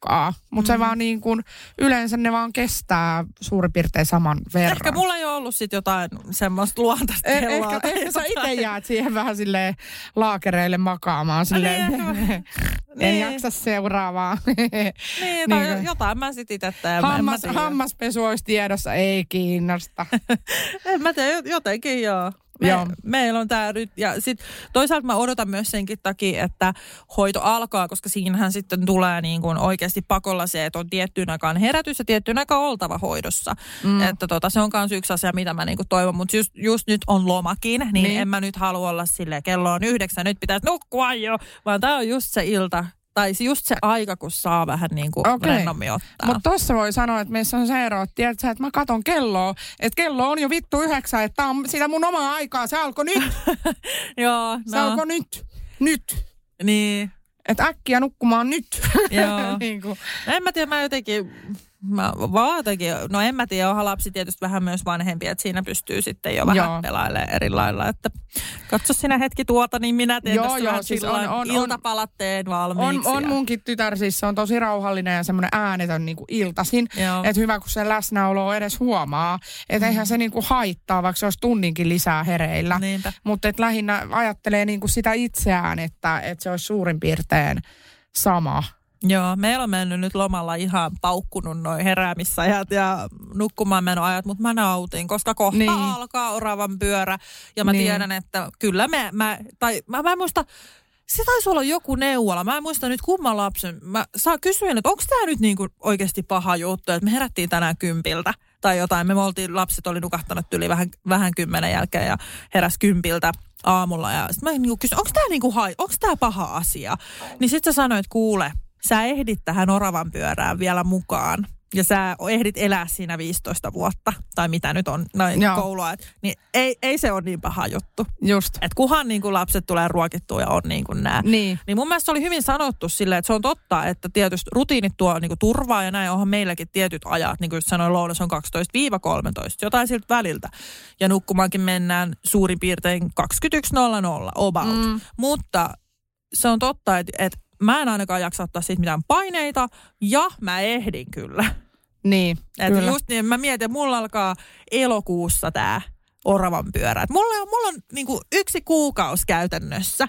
tarkkaa, mutta mm. se vaan niin kuin, yleensä ne vaan kestää suurin piirtein saman verran. Ehkä mulla ei ole ollut sit jotain semmoista luontaista Eh, kelloa. ehkä, ehkä sä itse jäät siihen vähän silleen laakereille makaamaan. Silleen, niin, en niin. jaksa seuraavaa. Niin, tai Niin. jotain mä sit itse teen. Hammas, hammaspesu olisi tiedossa, ei kiinnosta. En mä tiedä, jotenkin joo. Me, Joo. meillä on tämä nyt. Ja sit toisaalta mä odotan myös senkin takia, että hoito alkaa, koska siinähän sitten tulee niin kuin oikeasti pakolla se, että on tiettyyn aikaan herätys ja tiettyyn aikaan oltava hoidossa. Mm. Että tota, se on myös yksi asia, mitä mä niin kuin toivon. Mutta just, just nyt on lomakin, niin, Niin. niin en mä nyt halua olla silleen, kello on yhdeksän, nyt pitäisi nukkua jo. Vaan tämä on just se ilta, tai just se aika, kun saa vähän niin kuin rennommin ottaa. Mutta tossa voi sanoa, että meissä on se ero, että, tiedät sä, että mä katon kelloa, että kello on jo vittu yhdeksän, että tää on sitä mun omaa aikaa, se alkoi nyt, Joo, se no, alkoi nyt, nyt. niin. Että äkkiä nukkumaan nyt. Joo. niin kuin. En mä tiedä, mä jotenkin, mä vaan jotenkin, no en mä tiedä, onhan lapsi tietysti vähän myös vanhempi, että siinä pystyy sitten jo vähän Joo. pelailemaan eri lailla, että katso sinä hetki tuota, niin minä teen Joo, tästä joo, vähän siis on- on- on- iltapalatteen On, valmiiksi. on ja- munkin tytär, siis se on tosi rauhallinen ja semmoinen äänetön niin kuin iltasin. Että hyvä, kun se läsnäolo edes huomaa. Että eihän se niin kuin haittaa, vaikka se olisi tunninkin lisää hereillä. Mutta et lähinnä ajattelee niin kuin sitä itseään, että, että se olisi suurin piirtein sama. Joo, meillä on mennyt nyt lomalla ihan paukkunut noin heräämisajat ja nukkumaan menoajat, mutta mä nautin, koska kohta Niin. alkaa oravan pyörä. Ja mä Niin. tiedän, että kyllä me, mä, tai mä, mä en muista, se taisi olla joku neuvola. Mä en muista nyt kumman lapsen. Mä saa kysyin, että onko tämä nyt niinku oikeasti paha juttu, että me herättiin tänään kympiltä tai jotain. Me, oltiin, lapset oli nukahtanut yli vähän, vähän kymmenen jälkeen ja heräs kympiltä aamulla. Ja sitten mä niinku kysyin, onko tämä niinku, onko paha asia? Niin sitten sä sanoit, kuule, sä ehdit tähän oravan pyörään vielä mukaan. Ja sä ehdit elää siinä 15 vuotta, tai mitä nyt on noin Joo. koulua. Et, niin ei, ei se ole niin paha juttu. Just. Et kunhan niin kuin lapset tulee ruokittua ja on niin kuin nämä. Niin. Niin mun mielestä se oli hyvin sanottu silleen, että se on totta, että tietysti rutiinit tuo niin kuin turvaa ja näin onhan meilläkin tietyt ajat. Niin kuin sanoin, lounas on 12-13, jotain siltä väliltä. Ja nukkumaankin mennään suurin piirtein 21.00 about. Mm. Mutta se on totta, että, että mä en ainakaan jaksa ottaa siitä mitään paineita ja mä ehdin kyllä. Niin, Et kyllä. just niin, mä mietin, että mulla alkaa elokuussa tämä oravan pyörä. Et mulla on, mulla on niinku yksi kuukausi käytännössä,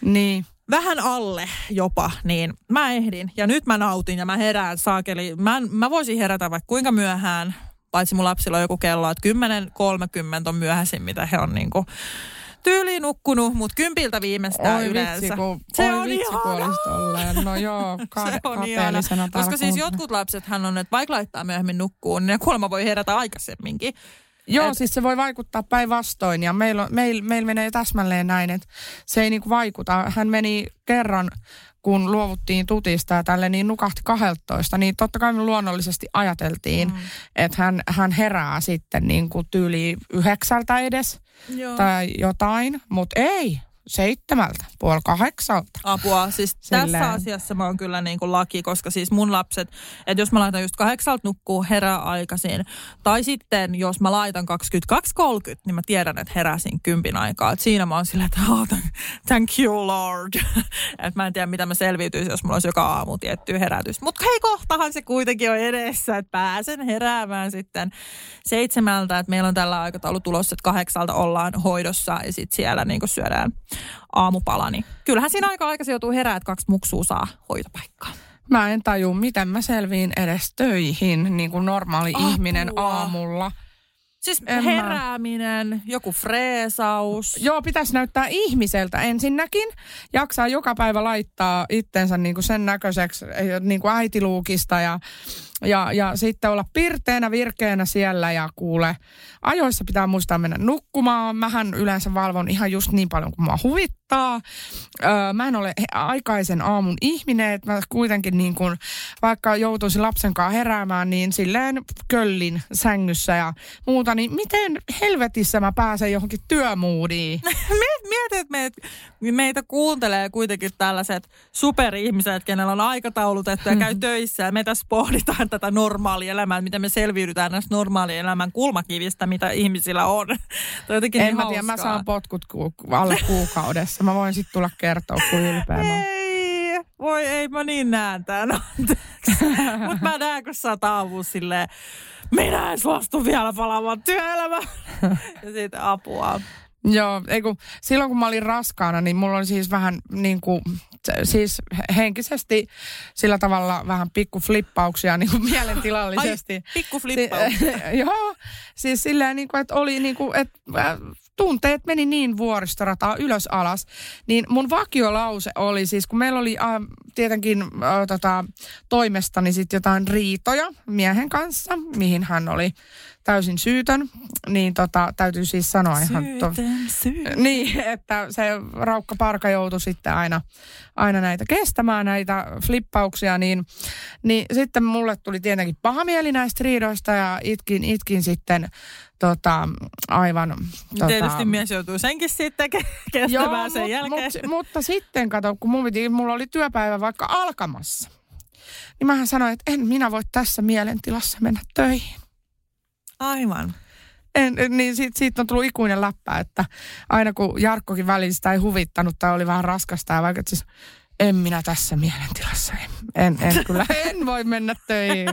Niin. vähän alle jopa, niin mä ehdin. Ja nyt mä nautin ja mä herään saakeli. Mä, mä voisin herätä vaikka kuinka myöhään, paitsi mun lapsilla on joku kello, että 10.30 on myöhäisin, mitä he on niinku tyyliin nukkunut, mutta kympiltä viimeistään Oi yleensä. vitsi, kun, se oi on vitsi, kun. No joo, ka- Se on ihana. Koska siis jotkut lapsethan on, että vaikka laittaa myöhemmin nukkuun, niin kuulemma voi herätä aikaisemminkin. Joo, Et- siis se voi vaikuttaa päinvastoin ja meillä on- meil, meil menee täsmälleen näin, että se ei niinku vaikuta. Hän meni kerran, kun luovuttiin tutista ja tälle, niin nukahti 12, niin totta kai me luonnollisesti ajateltiin, mm. että hän, hän herää sitten niin kuin tyyli yhdeksältä edes Joo. tai jotain, mutta ei, seitsemältä, puoli kahdeksalta. apua. Siis Silleen. tässä asiassa mä oon kyllä niin kuin laki, koska siis mun lapset, että jos mä laitan just kahdeksalta nukkuu herää aikaisin, tai sitten jos mä laitan 22.30, niin mä tiedän, että heräsin kympin aikaa. Et siinä mä oon silleen, että oh, thank you lord. että mä en tiedä, mitä mä selviytyisin, jos mulla olisi joka aamu tietty herätys. Mutta hei, kohtahan se kuitenkin on edessä, että pääsen heräämään sitten seitsemältä. Että meillä on tällä aikataulu tulossa, että kahdeksalta ollaan hoidossa ja sitten siellä niin kuin syödään aamupala. Niin kyllähän siinä aika aikaisin joutuu herää, että kaksi muksua saa hoitopaikkaa. Mä en taju, miten mä selviin edes töihin, niin kuin normaali Apua. ihminen aamulla. Siis En mä- herääminen, joku freesaus. Joo, pitäisi näyttää ihmiseltä ensinnäkin. Jaksaa joka päivä laittaa itsensä niin kuin sen näköiseksi niin kuin äitiluukista ja, ja, ja sitten olla pirteänä, virkeänä siellä ja kuule. Ajoissa pitää muistaa mennä nukkumaan. Mähän yleensä valvon ihan just niin paljon kuin mua huvittaa. Öö, mä en ole aikaisen aamun ihminen, että mä kuitenkin niin kuin, vaikka joutuisin lapsen kanssa heräämään, niin silleen köllin sängyssä ja muuta, niin miten helvetissä mä pääsen johonkin työmuudiin? Miet- Mieti, että meitä, meitä kuuntelee kuitenkin tällaiset superihmiset, kenellä on aikataulutettu ja käy töissä. Ja me tässä pohditaan tätä normaalia elämää, miten me selviydytään näistä normaalien elämän kulmakivistä, mitä ihmisillä on. On jotenkin En niin mä tiedä, mä saan potkut ku, alle kuukaudessa. Mä voin sitten tulla kertoa, kuin ylpeä mä oon. Ei, voi ei, mä niin näen tämän. Mutta mä näen, kun sä oot silleen, minä en suostu vielä palaamaan työelämään. ja siitä apua. Joo, ei kun, silloin kun mä olin raskaana, niin mulla oli siis vähän niin kuin, siis henkisesti sillä tavalla vähän pikkuflippauksia niin kuin mielentilallisesti. Ai, pikku flippaus. Si- joo, siis silleen niin kuin, että oli niin kuin, että äh, tunteet meni niin vuoristorataa ylös alas, niin mun vakiolause oli siis, kun meillä oli äh, tietenkin äh, tota, toimestani sitten jotain riitoja miehen kanssa, mihin hän oli täysin syytön, niin tota, täytyy siis sanoa ihan... To- syytön. niin, että se Raukka Parka joutui sitten aina, aina näitä kestämään, näitä flippauksia, niin, niin sitten mulle tuli tietenkin paha mieli näistä riidoista ja itkin, itkin sitten tota, aivan... Tota, Tietysti mies joutuu senkin sitten ke- kestämään Joo, sen mut, jälkeen. Mut, mutta sitten kato, kun mun piti, mulla oli työpäivä vaikka alkamassa, niin mähän sanoin, että en minä voi tässä mielentilassa mennä töihin. Aivan. En, niin siitä, siitä on tullut ikuinen läppä, että aina kun Jarkkokin välillä sitä ei huvittanut tai oli vähän raskasta ja vaikka siis en minä tässä mielentilassa, en, en, en kyllä, en voi mennä töihin.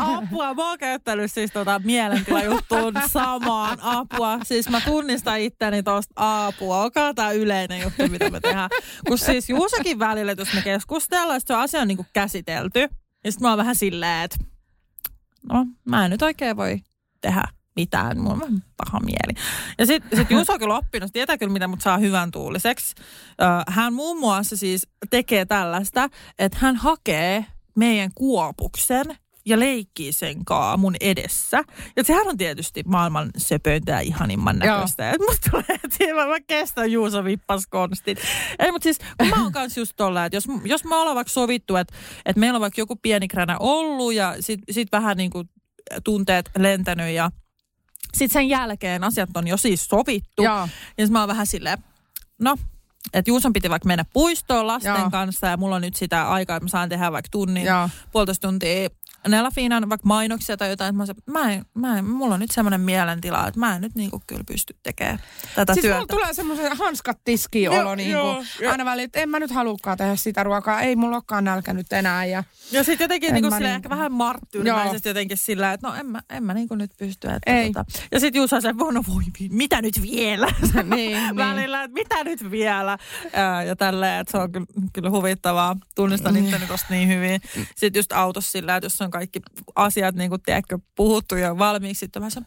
Apua, mä oon käyttänyt siis tota mielentilajuttuun samaan apua. Siis mä tunnistan itteni tosta apua. Olkaa tää yleinen juttu, mitä me tehdään. Kun siis Juusakin välillä, jos me keskustellaan, että se asia on niinku käsitelty. Ja sit mä oon vähän silleen, että no mä en nyt oikein voi tehdä mitään. Mulla on paha mieli. Ja sitten sit Juuso on kyllä oppinut, tietää kyllä mitä mut saa hyvän tuuliseksi. Hän muun muassa siis tekee tällaista, että hän hakee meidän kuopuksen ja leikkii sen kaa mun edessä. Ja sehän on tietysti maailman söpöintä ja ihanimman näköistä. Et musta tulee, että mä, mä kestän Juuso vippas konstit. Ei, mutta siis kun mä oon kanssa just tolla, että jos, jos me ollaan vaikka sovittu, että, että meillä on vaikka joku pieni kränä ollut ja sit, sit vähän niin kuin tunteet lentänyt ja sitten sen jälkeen asiat on jo siis sovittu. Joo. Ja sitten mä oon vähän silleen, no, että Juuson piti vaikka mennä puistoon lasten Joo. kanssa ja mulla on nyt sitä aikaa, että mä saan tehdä vaikka tunnin, Joo. puolitoista tuntia Nella Fiinan vaikka mainoksia tai jotain, että mä, se, mä, en, mä en, mulla on nyt semmoinen mielentila, että mä en nyt niinku kyllä pysty tekemään tätä Siis työtä. mulla tulee semmoisen hanskat tiskiin Joo, olo niin joo, aina väliin, että en mä nyt haluukaan tehdä sitä ruokaa, ei mulla olekaan nälkä nyt enää. Ja, Ja sitten jotenkin En niinku mä silleen, niinku- ehkä vähän marttyyrimäisesti jotenkin sillä, että no en mä, en mä niinku nyt pysty. Että Ei. Tota. Ja sitten Juusa se, no voi, mitä nyt vielä? niin, niin. Välillä, että mitä nyt vielä? Ää, ja tälleen, että se on kyllä, kyllä huvittavaa. Tunnistan itteni tosta niin hyvin. Sitten just autossa sillä, että jos on kaikki asiat niin kuin, tiedätkö, puhuttu jo valmiiksi, sitten mä sanon,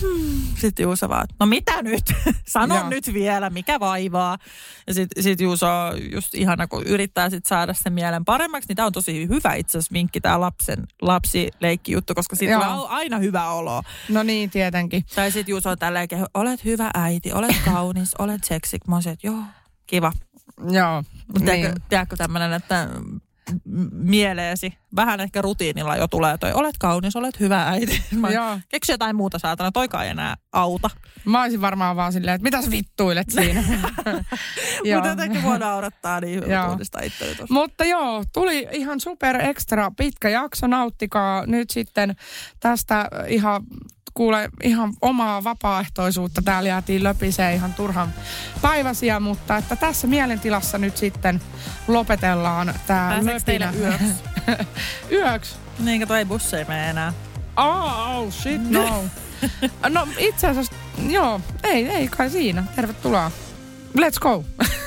hmm. sitten Juuso vaan, no mitä nyt? Sano Joo. nyt vielä, mikä vaivaa? Ja sitten sit Juuso on just ihana, kun yrittää sit saada sen mielen paremmaksi, niin tämä on tosi hyvä itse asiassa vinkki, tämä lapsen lapsileikkijuttu, koska siitä tulee aina hyvä olo. No niin, tietenkin. Tai sitten Juuso on tälleen, kehu, olet hyvä äiti, olet kaunis, olet seksi. Mä oon se, että joo, kiva. Joo. Mutta niin. tiedätkö, tämmöinen, että mieleesi, vähän ehkä rutiinilla jo tulee toi, olet kaunis, olet hyvä äiti. Mä Joo. keksi jotain muuta saatana, toikaan ei enää auta. Mä olisin varmaan vaan silleen, että mitä sä vittuilet siinä. Mutta jotenkin voi naurattaa, niin itseni tuossa. Mutta joo, tuli ihan super ekstra pitkä jakso. Nauttikaa nyt sitten tästä ihan kuule ihan omaa vapaaehtoisuutta. Täällä jäätiin löpisee ihan turhan päiväsiä, mutta että tässä mielentilassa nyt sitten lopetellaan tämä Pääseekö teille yöksi? yöksi? niin, kato, ei busseja mene enää. Oh, oh shit, no. no itse asiassa, joo, ei, ei kai siinä. Tervetuloa. Let's go.